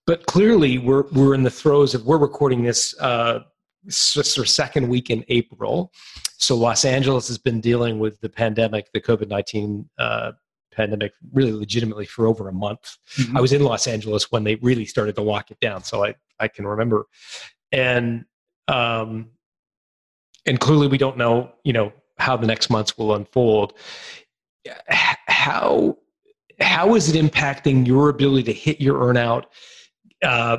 But clearly, we're we're in the throes of we're recording this uh, sort of second week in April. So Los Angeles has been dealing with the pandemic, the COVID nineteen uh, pandemic, really legitimately for over a month. Mm-hmm. I was in Los Angeles when they really started to lock it down, so I I can remember, and um, and clearly we don't know, you know, how the next months will unfold. How how is it impacting your ability to hit your earnout? Uh,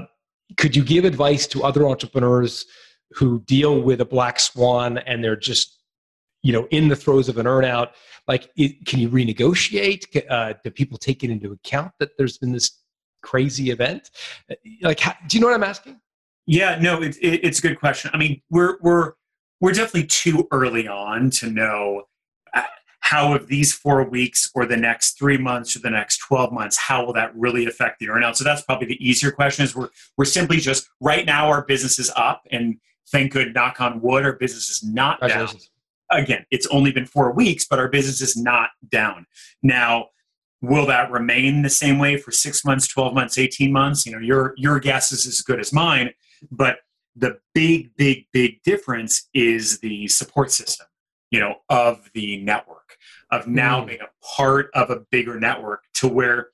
could you give advice to other entrepreneurs who deal with a black swan and they're just you know in the throes of an earnout? Like it, can you renegotiate? Uh, do people take it into account that there's been this crazy event? Like how, do you know what i'm asking? Yeah no it, it, it's a good question. I mean we're we're we're definitely too early on to know uh, how of these four weeks or the next three months or the next 12 months how will that really affect the earnout? So that's probably the easier question is we're, we're simply just right now our business is up and thank good knock on wood our business is not down. Again it's only been four weeks but our business is not down. Now will that remain the same way for six months 12 months 18 months? You know your your guess is as good as mine but the big big big difference is the support system you know of the network of now mm. being a part of a bigger network to where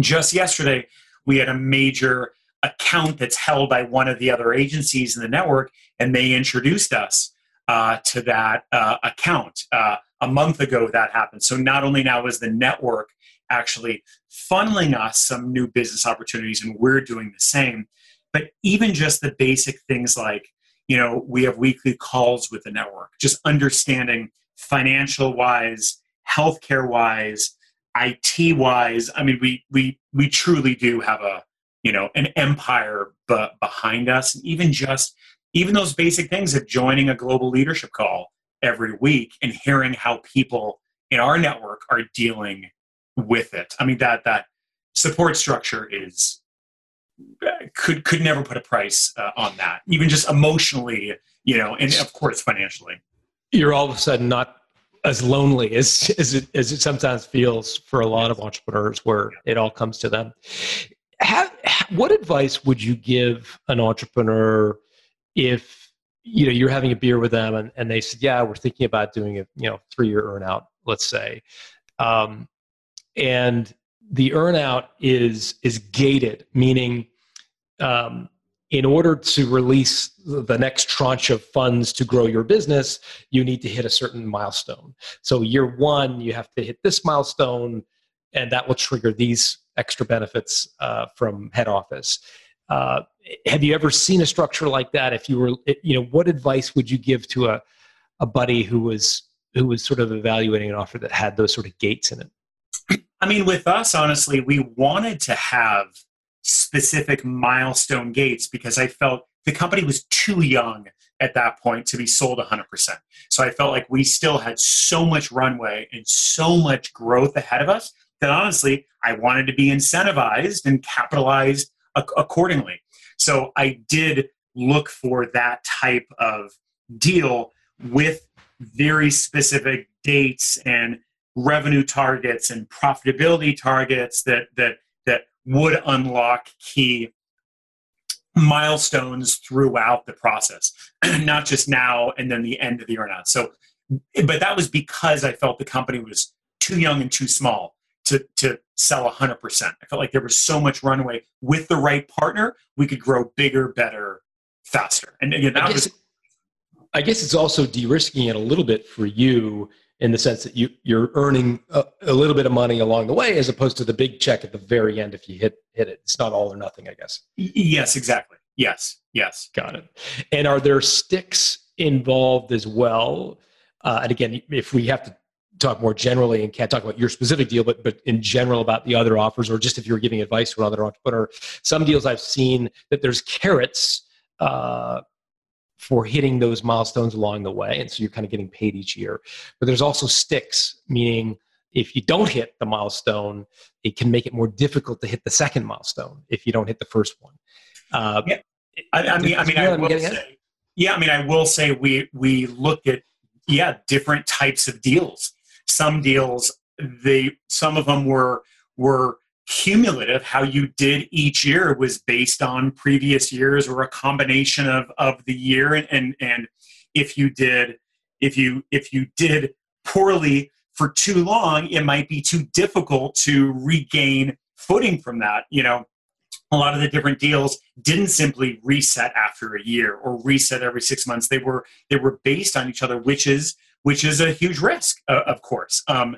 just yesterday we had a major account that's held by one of the other agencies in the network and they introduced us uh, to that uh, account uh, a month ago that happened so not only now is the network actually funneling us some new business opportunities and we're doing the same but even just the basic things like you know we have weekly calls with the network just understanding financial wise healthcare wise it wise i mean we we we truly do have a you know an empire b- behind us and even just even those basic things of joining a global leadership call every week and hearing how people in our network are dealing with it i mean that that support structure is could could never put a price uh, on that, even just emotionally, you know, and of course financially. You're all of a sudden not as lonely as as it as it sometimes feels for a lot of entrepreneurs, where it all comes to them. How, what advice would you give an entrepreneur if you know you're having a beer with them and, and they said, "Yeah, we're thinking about doing a you know three year earnout, let's say," um, and the earnout is is gated, meaning um, in order to release the next tranche of funds to grow your business, you need to hit a certain milestone. So year one, you have to hit this milestone, and that will trigger these extra benefits uh, from head office. Uh, have you ever seen a structure like that? If you were, you know, what advice would you give to a a buddy who was who was sort of evaluating an offer that had those sort of gates in it? I mean, with us, honestly, we wanted to have specific milestone gates because I felt the company was too young at that point to be sold 100%. So I felt like we still had so much runway and so much growth ahead of us that honestly, I wanted to be incentivized and capitalized accordingly. So I did look for that type of deal with very specific dates and revenue targets and profitability targets that that would unlock key milestones throughout the process not just now and then the end of the earnout so but that was because i felt the company was too young and too small to to sell 100% i felt like there was so much runway. With the right partner we could grow bigger better faster. And again that I guess, was i guess it's also de-risking it a little bit for you in the sense that you you're earning a, a, little bit of money along the way as opposed to the big check at the very end if you hit hit it. It's not all or nothing i guess. Yes exactly. Yes yes. Got it. And are there sticks involved as well? Uh, and again if we have to talk more generally and can't talk about your specific deal but but in general about the other offers or just if you're giving advice to another entrepreneur some deals i've seen that there's carrots uh, for hitting those milestones along the way. And so you're kind of getting paid each year. But there's also sticks, meaning if you don't hit the milestone, it can make it more difficult to hit the second milestone if you don't hit the first one. Uh, yeah. I, I mean, I mean, I will say, yeah, I mean, I will say we we look at yeah different types of deals. Some deals, they some of them were were cumulative how you did each year was based on previous years or a combination of of the year. And and, and if you did if you if you did poorly for too long it might be too difficult to regain footing from that. You know a lot of the different deals didn't simply reset after a year or reset every six months. They were they were based on each other which is which is a huge risk uh, of course. Um,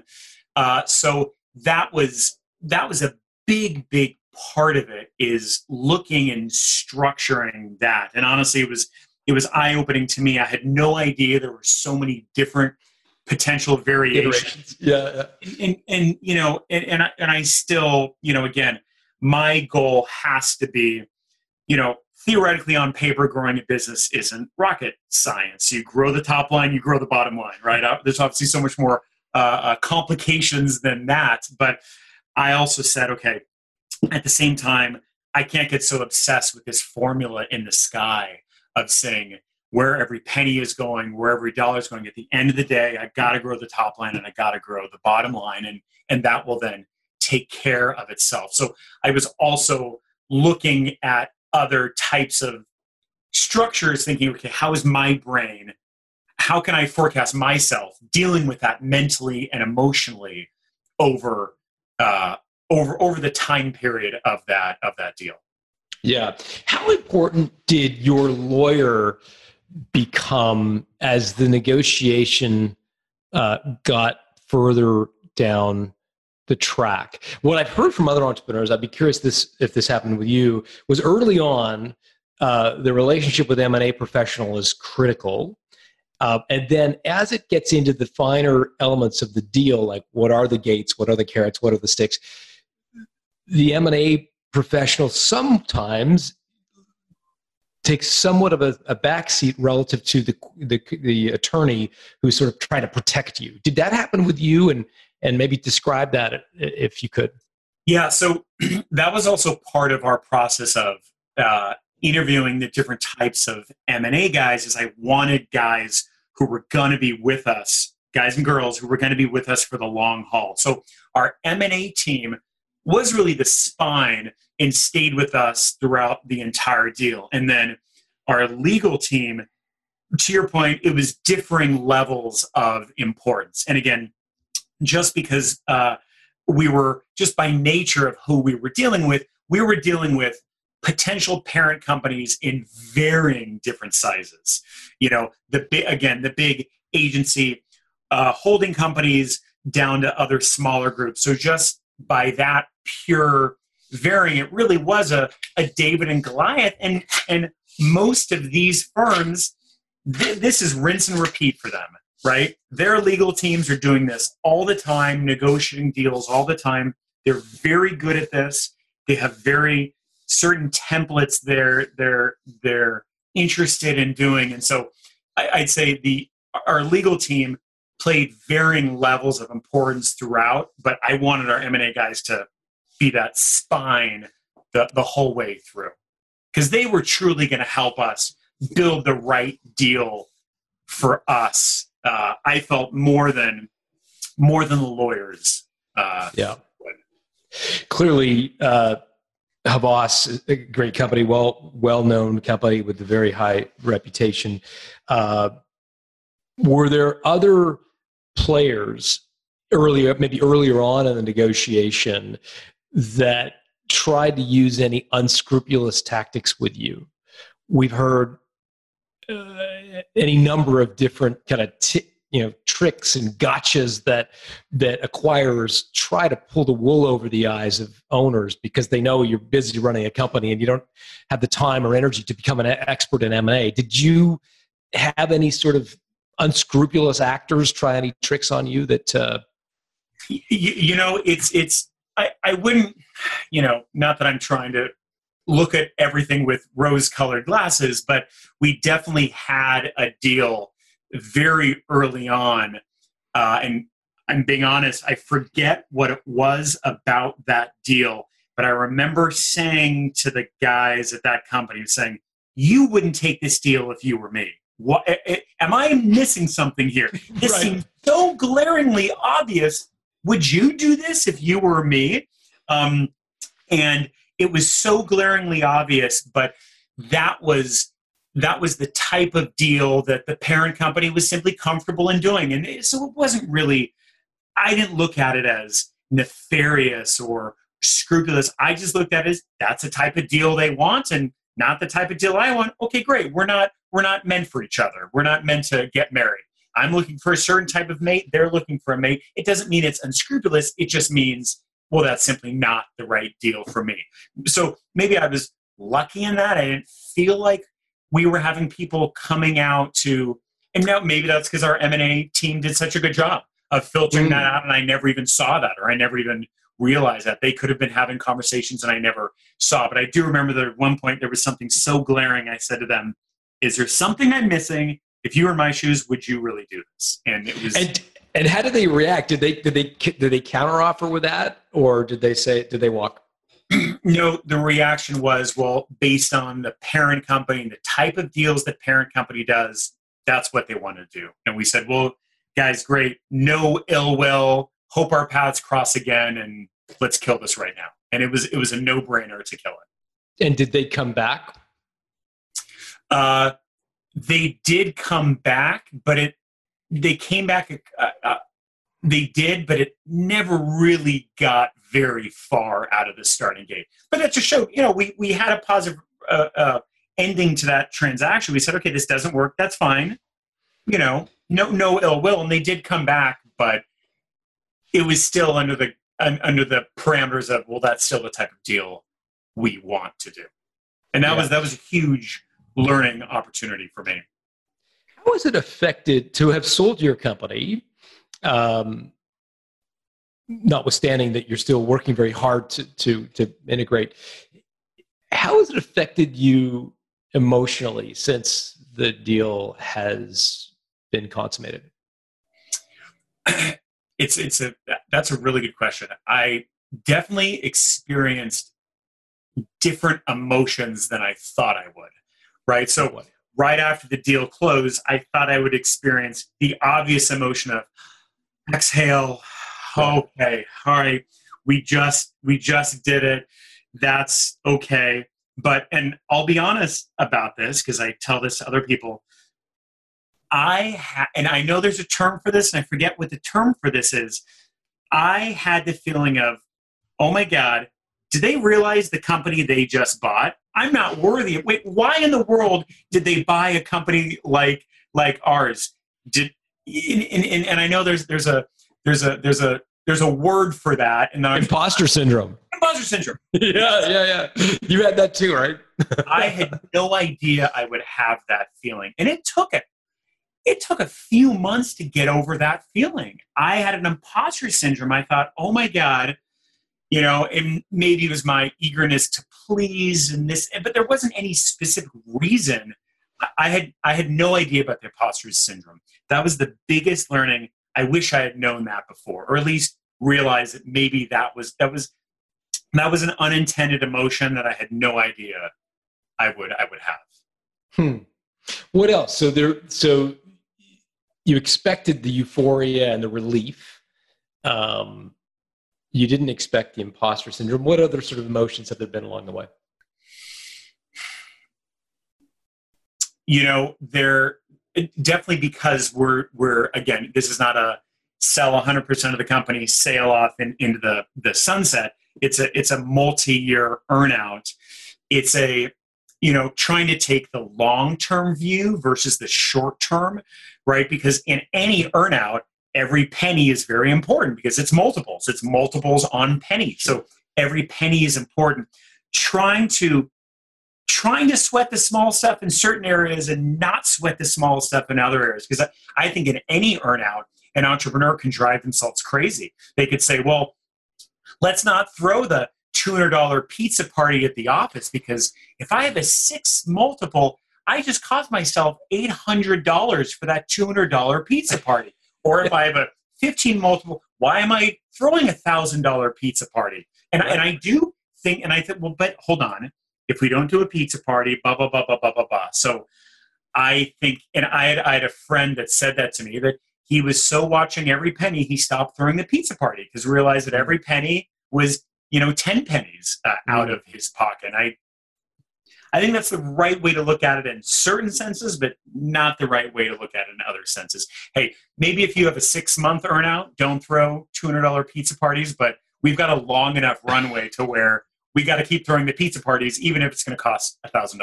uh, so that was that was a big, big part of it is looking and structuring that. And honestly, it was it was eye opening to me. I had no idea there were so many different potential variations. Yeah, yeah. And, and, you know, and and I, and I still, you know, again, my goal has to be, you know, theoretically on paper growing a business isn't rocket science you grow the top line you grow the bottom line right there's obviously so much more uh, uh, complications than that but i also said okay at the same time i can't get so obsessed with this formula in the sky of saying where every penny is going where every dollar is going. At the end of the day i got to grow the top line and i got to grow the bottom line and and that will then take care of itself. So i was also looking at other types of structures thinking okay how is my brain how can i forecast myself dealing with that mentally and emotionally over uh, over over the time period of that of that deal yeah how important did your lawyer become as the negotiation uh, got further down the track. What I've heard from other entrepreneurs, I'd be curious this if this happened with you, was early on uh, the relationship with M&A professional is critical. Uh, and then as it gets into the finer elements of the deal, like what are the gates, what are the carrots, what are the sticks, the M&A professional sometimes takes somewhat of a, a backseat relative to the, the, the attorney who's sort of trying to protect you. Did that happen with you? And and maybe describe that if you could. Yeah, so that was also part of our process of uh, interviewing the different types of M&A guys is I wanted guys who were going to be with us, guys and girls who were going to be with us for the long haul. So our M&A team was really the spine and stayed with us throughout the entire deal. And then our legal team, to your point, it was differing levels of importance. And again, just because uh, we were just by nature of who we were dealing with, we were dealing with potential parent companies in varying different sizes. You know, the big again, the big agency uh, holding companies down to other smaller groups. So just by that pure varying, it really was a, a David and Goliath. And and most of these firms, th- this is rinse and repeat for them right? Their legal teams are doing this all the time, negotiating deals all the time. They're very good at this. They have very certain templates they're they're they're interested in doing, and so I, I'd say the our legal team played varying levels of importance throughout. But I wanted our M and A guys to be that spine the the whole way through because they were truly going to help us build the right deal for us uh, I felt more than more than the lawyers. Uh, yeah. Clearly, uh, Havas, a great company, well well known company with a very high reputation. Uh, were there other players earlier, maybe earlier on in the negotiation, that tried to use any unscrupulous tactics with you? We've heard uh, any number of different kind of t- you know tricks and gotchas that that acquirers try to pull the wool over the eyes of owners because they know you're busy running a company and you don't have the time or energy to become an expert in M&A. Did you have any sort of unscrupulous actors try any tricks on you that uh... you, you know it's it's I, I wouldn't you know not that i'm trying to look at everything with rose colored glasses, but we definitely had a deal very early on. Uh, and I'm being honest, I forget what it was about that deal, but I remember saying to the guys at that company, saying, You wouldn't take this deal if you were me. What, eh, eh, am I missing something here? This right. seems so glaringly obvious. Would you do this if you were me? Um, and it was so glaringly obvious, but that was that was the type of deal that the parent company was simply comfortable in doing. And so it wasn't really, I didn't look at it as nefarious or scrupulous. I just looked at it as that's a type of deal they want and not the type of deal I want. Okay, great. We're not we're not meant for each other. We're not meant to get married. I'm looking for a certain type of mate. They're looking for a mate. It doesn't mean it's unscrupulous. It just means well, that's simply not the right deal for me. So maybe I was lucky in that. I didn't feel like we were having people coming out to, and now maybe that's because our M&A team did such a good job of filtering mm. that out and I never even saw that or I never even realized that they could have been having conversations and I never saw. But I do remember that at one point there was something so glaring. I said to them, "Is there something I'm missing? If you were in my shoes, would you really do this?" And it was. And and how did they react? Did they did they did they counteroffer with that, or did they say did they walk? no, the reaction was well, based on the parent company and the type of deals that parent company does, that's what they want to do. And we said, well, guys, great, no ill will. Hope our paths cross again, and let's kill this right now. And it was it was a no brainer to kill it. And did they come back? Uh, they did come back, but it they came back. Uh, uh, they did, but it never really got very far out of the starting gate. But that just showed, you know, we we had a positive uh, uh, ending to that transaction. We said, okay, this doesn't work. That's fine. You know, no no ill will, and they did come back, but it was still under the under the parameters of well, that's still the type of deal we want to do, and that yeah. was that was a huge learning opportunity for me. How was it affected to have sold your company? Um, notwithstanding that you're still working very hard to, to, to integrate, how has it affected you emotionally since the deal has been consummated? It's it's a that's a really good question. I definitely experienced different emotions than I thought I would. Right. So right after the deal closed, I thought I would experience the obvious emotion of exhale. Okay, all right, we just we just did it. That's okay. But and I'll be honest about this because I tell this to other people. I ha- and I know there's a term for this, and I forget what the term for this is. I had the feeling of, oh my god, did they realize the company they just bought? I'm not worthy. Wait, why in the world did they buy a company like like ours? Did and, and, and I know there's there's a there's a there's a there's a word for that and imposter syndrome. Imposter syndrome. yeah, yeah, yeah. You had that too, right? I had no idea I would have that feeling, and it took it. It took a few months to get over that feeling. I had an imposter syndrome. I thought, oh my god, you know, and maybe it was my eagerness to please and this, but there wasn't any specific reason. I had I had no idea about the imposter syndrome. That was the biggest learning. I wish I had known that before, or at least realized that maybe that was that was that was an unintended emotion that I had no idea I would I would have. Hmm. What else? So there. So you expected the euphoria and the relief. Um, you didn't expect the imposter syndrome. What other sort of emotions have there been along the way? You know, they're definitely because we're we're again, this is not a sell 100% of the company, sail off in, into the the sunset. It's a it's a multi-year earnout. It's a you know trying to take the long-term view versus the short term, right? Because in any earnout, every penny is very important because it's multiples. It's multiples on penny. So every penny is important. Trying to trying to sweat the small stuff in certain areas and not sweat the small stuff in other areas. Because I, I think in any earnout, an entrepreneur can drive themselves crazy. They could say, well, let's not throw the $200 pizza party at the office because if I have a six multiple, I just cost myself $800 for that $200 pizza party. Or if I have a 15 multiple, why am I throwing a thousand dollar pizza party? And, and I do think, and I think, well, but hold on, if we don't do a pizza party, blah, blah, blah, blah, blah, blah, blah. So I think, and I had, I had a friend that said that to me that he was so watching every penny, he stopped throwing the pizza party because realized that every penny was, you know, 10 pennies uh, out mm. of his pocket. And I I think that's the right way to look at it in certain senses, but not the right way to look at it in other senses. Hey, maybe if you have a six month earnout, don't throw $200 pizza parties, but we've got a long enough runway to where we got to keep throwing the pizza parties, even if it's going to cost a $1,000.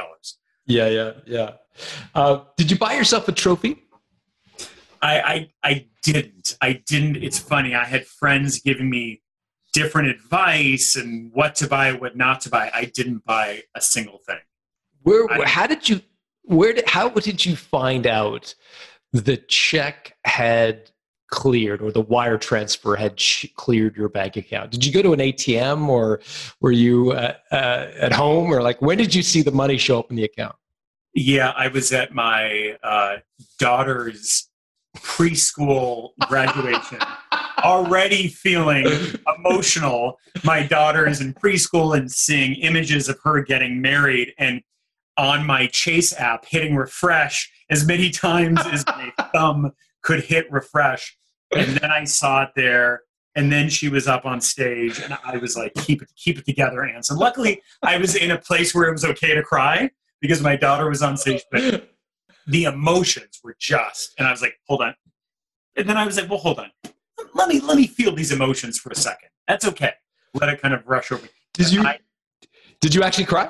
Yeah, yeah, yeah. Uh, did you buy yourself a trophy? I, I, I didn't. I didn't. It's funny. I had friends giving me different advice and what to buy, what not to buy. I didn't buy a single thing. Where? I, how did you? Where? Did, how did you find out the check had cleared or the wire transfer had sh- cleared your bank account? Did you go to an ATM or were you uh, uh, at home or like when did you see the money show up in the account? Yeah, I was at my uh, daughter's preschool graduation. already feeling emotional. My daughter is in preschool and seeing images of her getting married and on my Chase app hitting refresh as many times as my thumb could hit refresh. And then I saw it there. And then she was up on stage, and I was like, "Keep it, keep it together, Anson." Luckily, I was in a place where it was okay to cry because my daughter was on stage. But the emotions were just, and I was like, "Hold on." And then I was like, "Well, hold on. Let me let me feel these emotions for a second. That's okay. Let it kind of rush over." Did you? I, did you actually cry?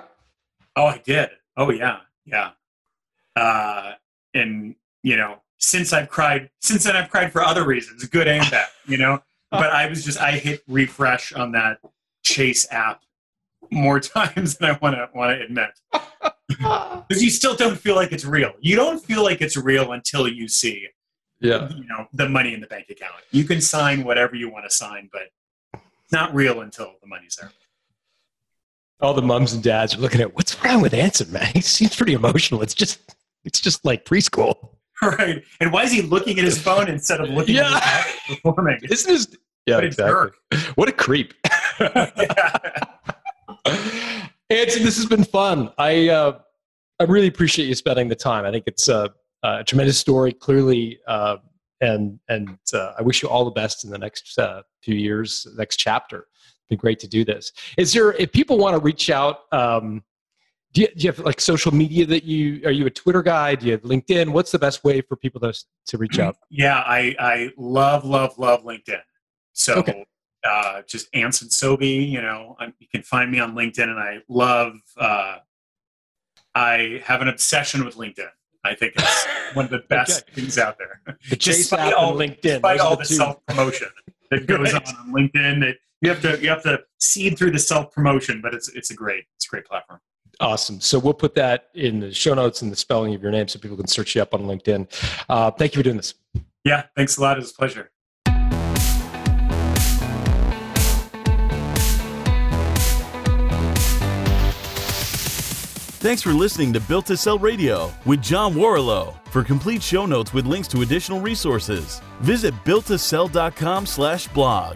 Oh, I did. Oh, yeah, yeah. Uh, and you know, since I've cried, since then I've cried for other reasons, good and bad, you know. but I was just I hit refresh on that Chase app more times than I want to want to admit, because you still don't feel like it's real. You don't feel like it's real until you see, yeah, you know, the money in the bank account. You can sign whatever you want to sign, but it's not real until the money's there. All the mums and dads are looking at what's wrong with Anson, man. He seems pretty emotional. It's just it's just like preschool. Right. And why is he looking at his phone instead of looking Yeah. at his performing? Isn't his yeah, What a exactly. What a creep. Anson, this has been fun. I uh, I really appreciate you spending the time. I think it's a, a tremendous story, clearly, uh, and and uh, I wish you all the best in the next uh, few years, next chapter. It'd be great to do this. Is there if people want to reach out? Um, do you, do you have like social media that you are you a Twitter guy? Do you have LinkedIn? What's the best way for people to to reach out? Yeah, I, I love, love, love LinkedIn. So Okay. uh, just Anson Sowby, you know, i you can find me on LinkedIn, and I love. Uh, I have an obsession with LinkedIn. I think it's one of the best things out there. The Despite all- LinkedIn. Despite all the the self promotion that goes Right. on on LinkedIn, that you have to you have to seed through the self promotion, but it's it's a great it's a great platform. Awesome. So we'll put that in the show notes and the spelling of your name so people can search you up on LinkedIn. Uh, thank you for doing this. Yeah, thanks a lot. It was a pleasure. Thanks for listening to Built to Sell Radio with John Warrillow. For complete show notes with links to additional resources, visit builttosell.com slash blog.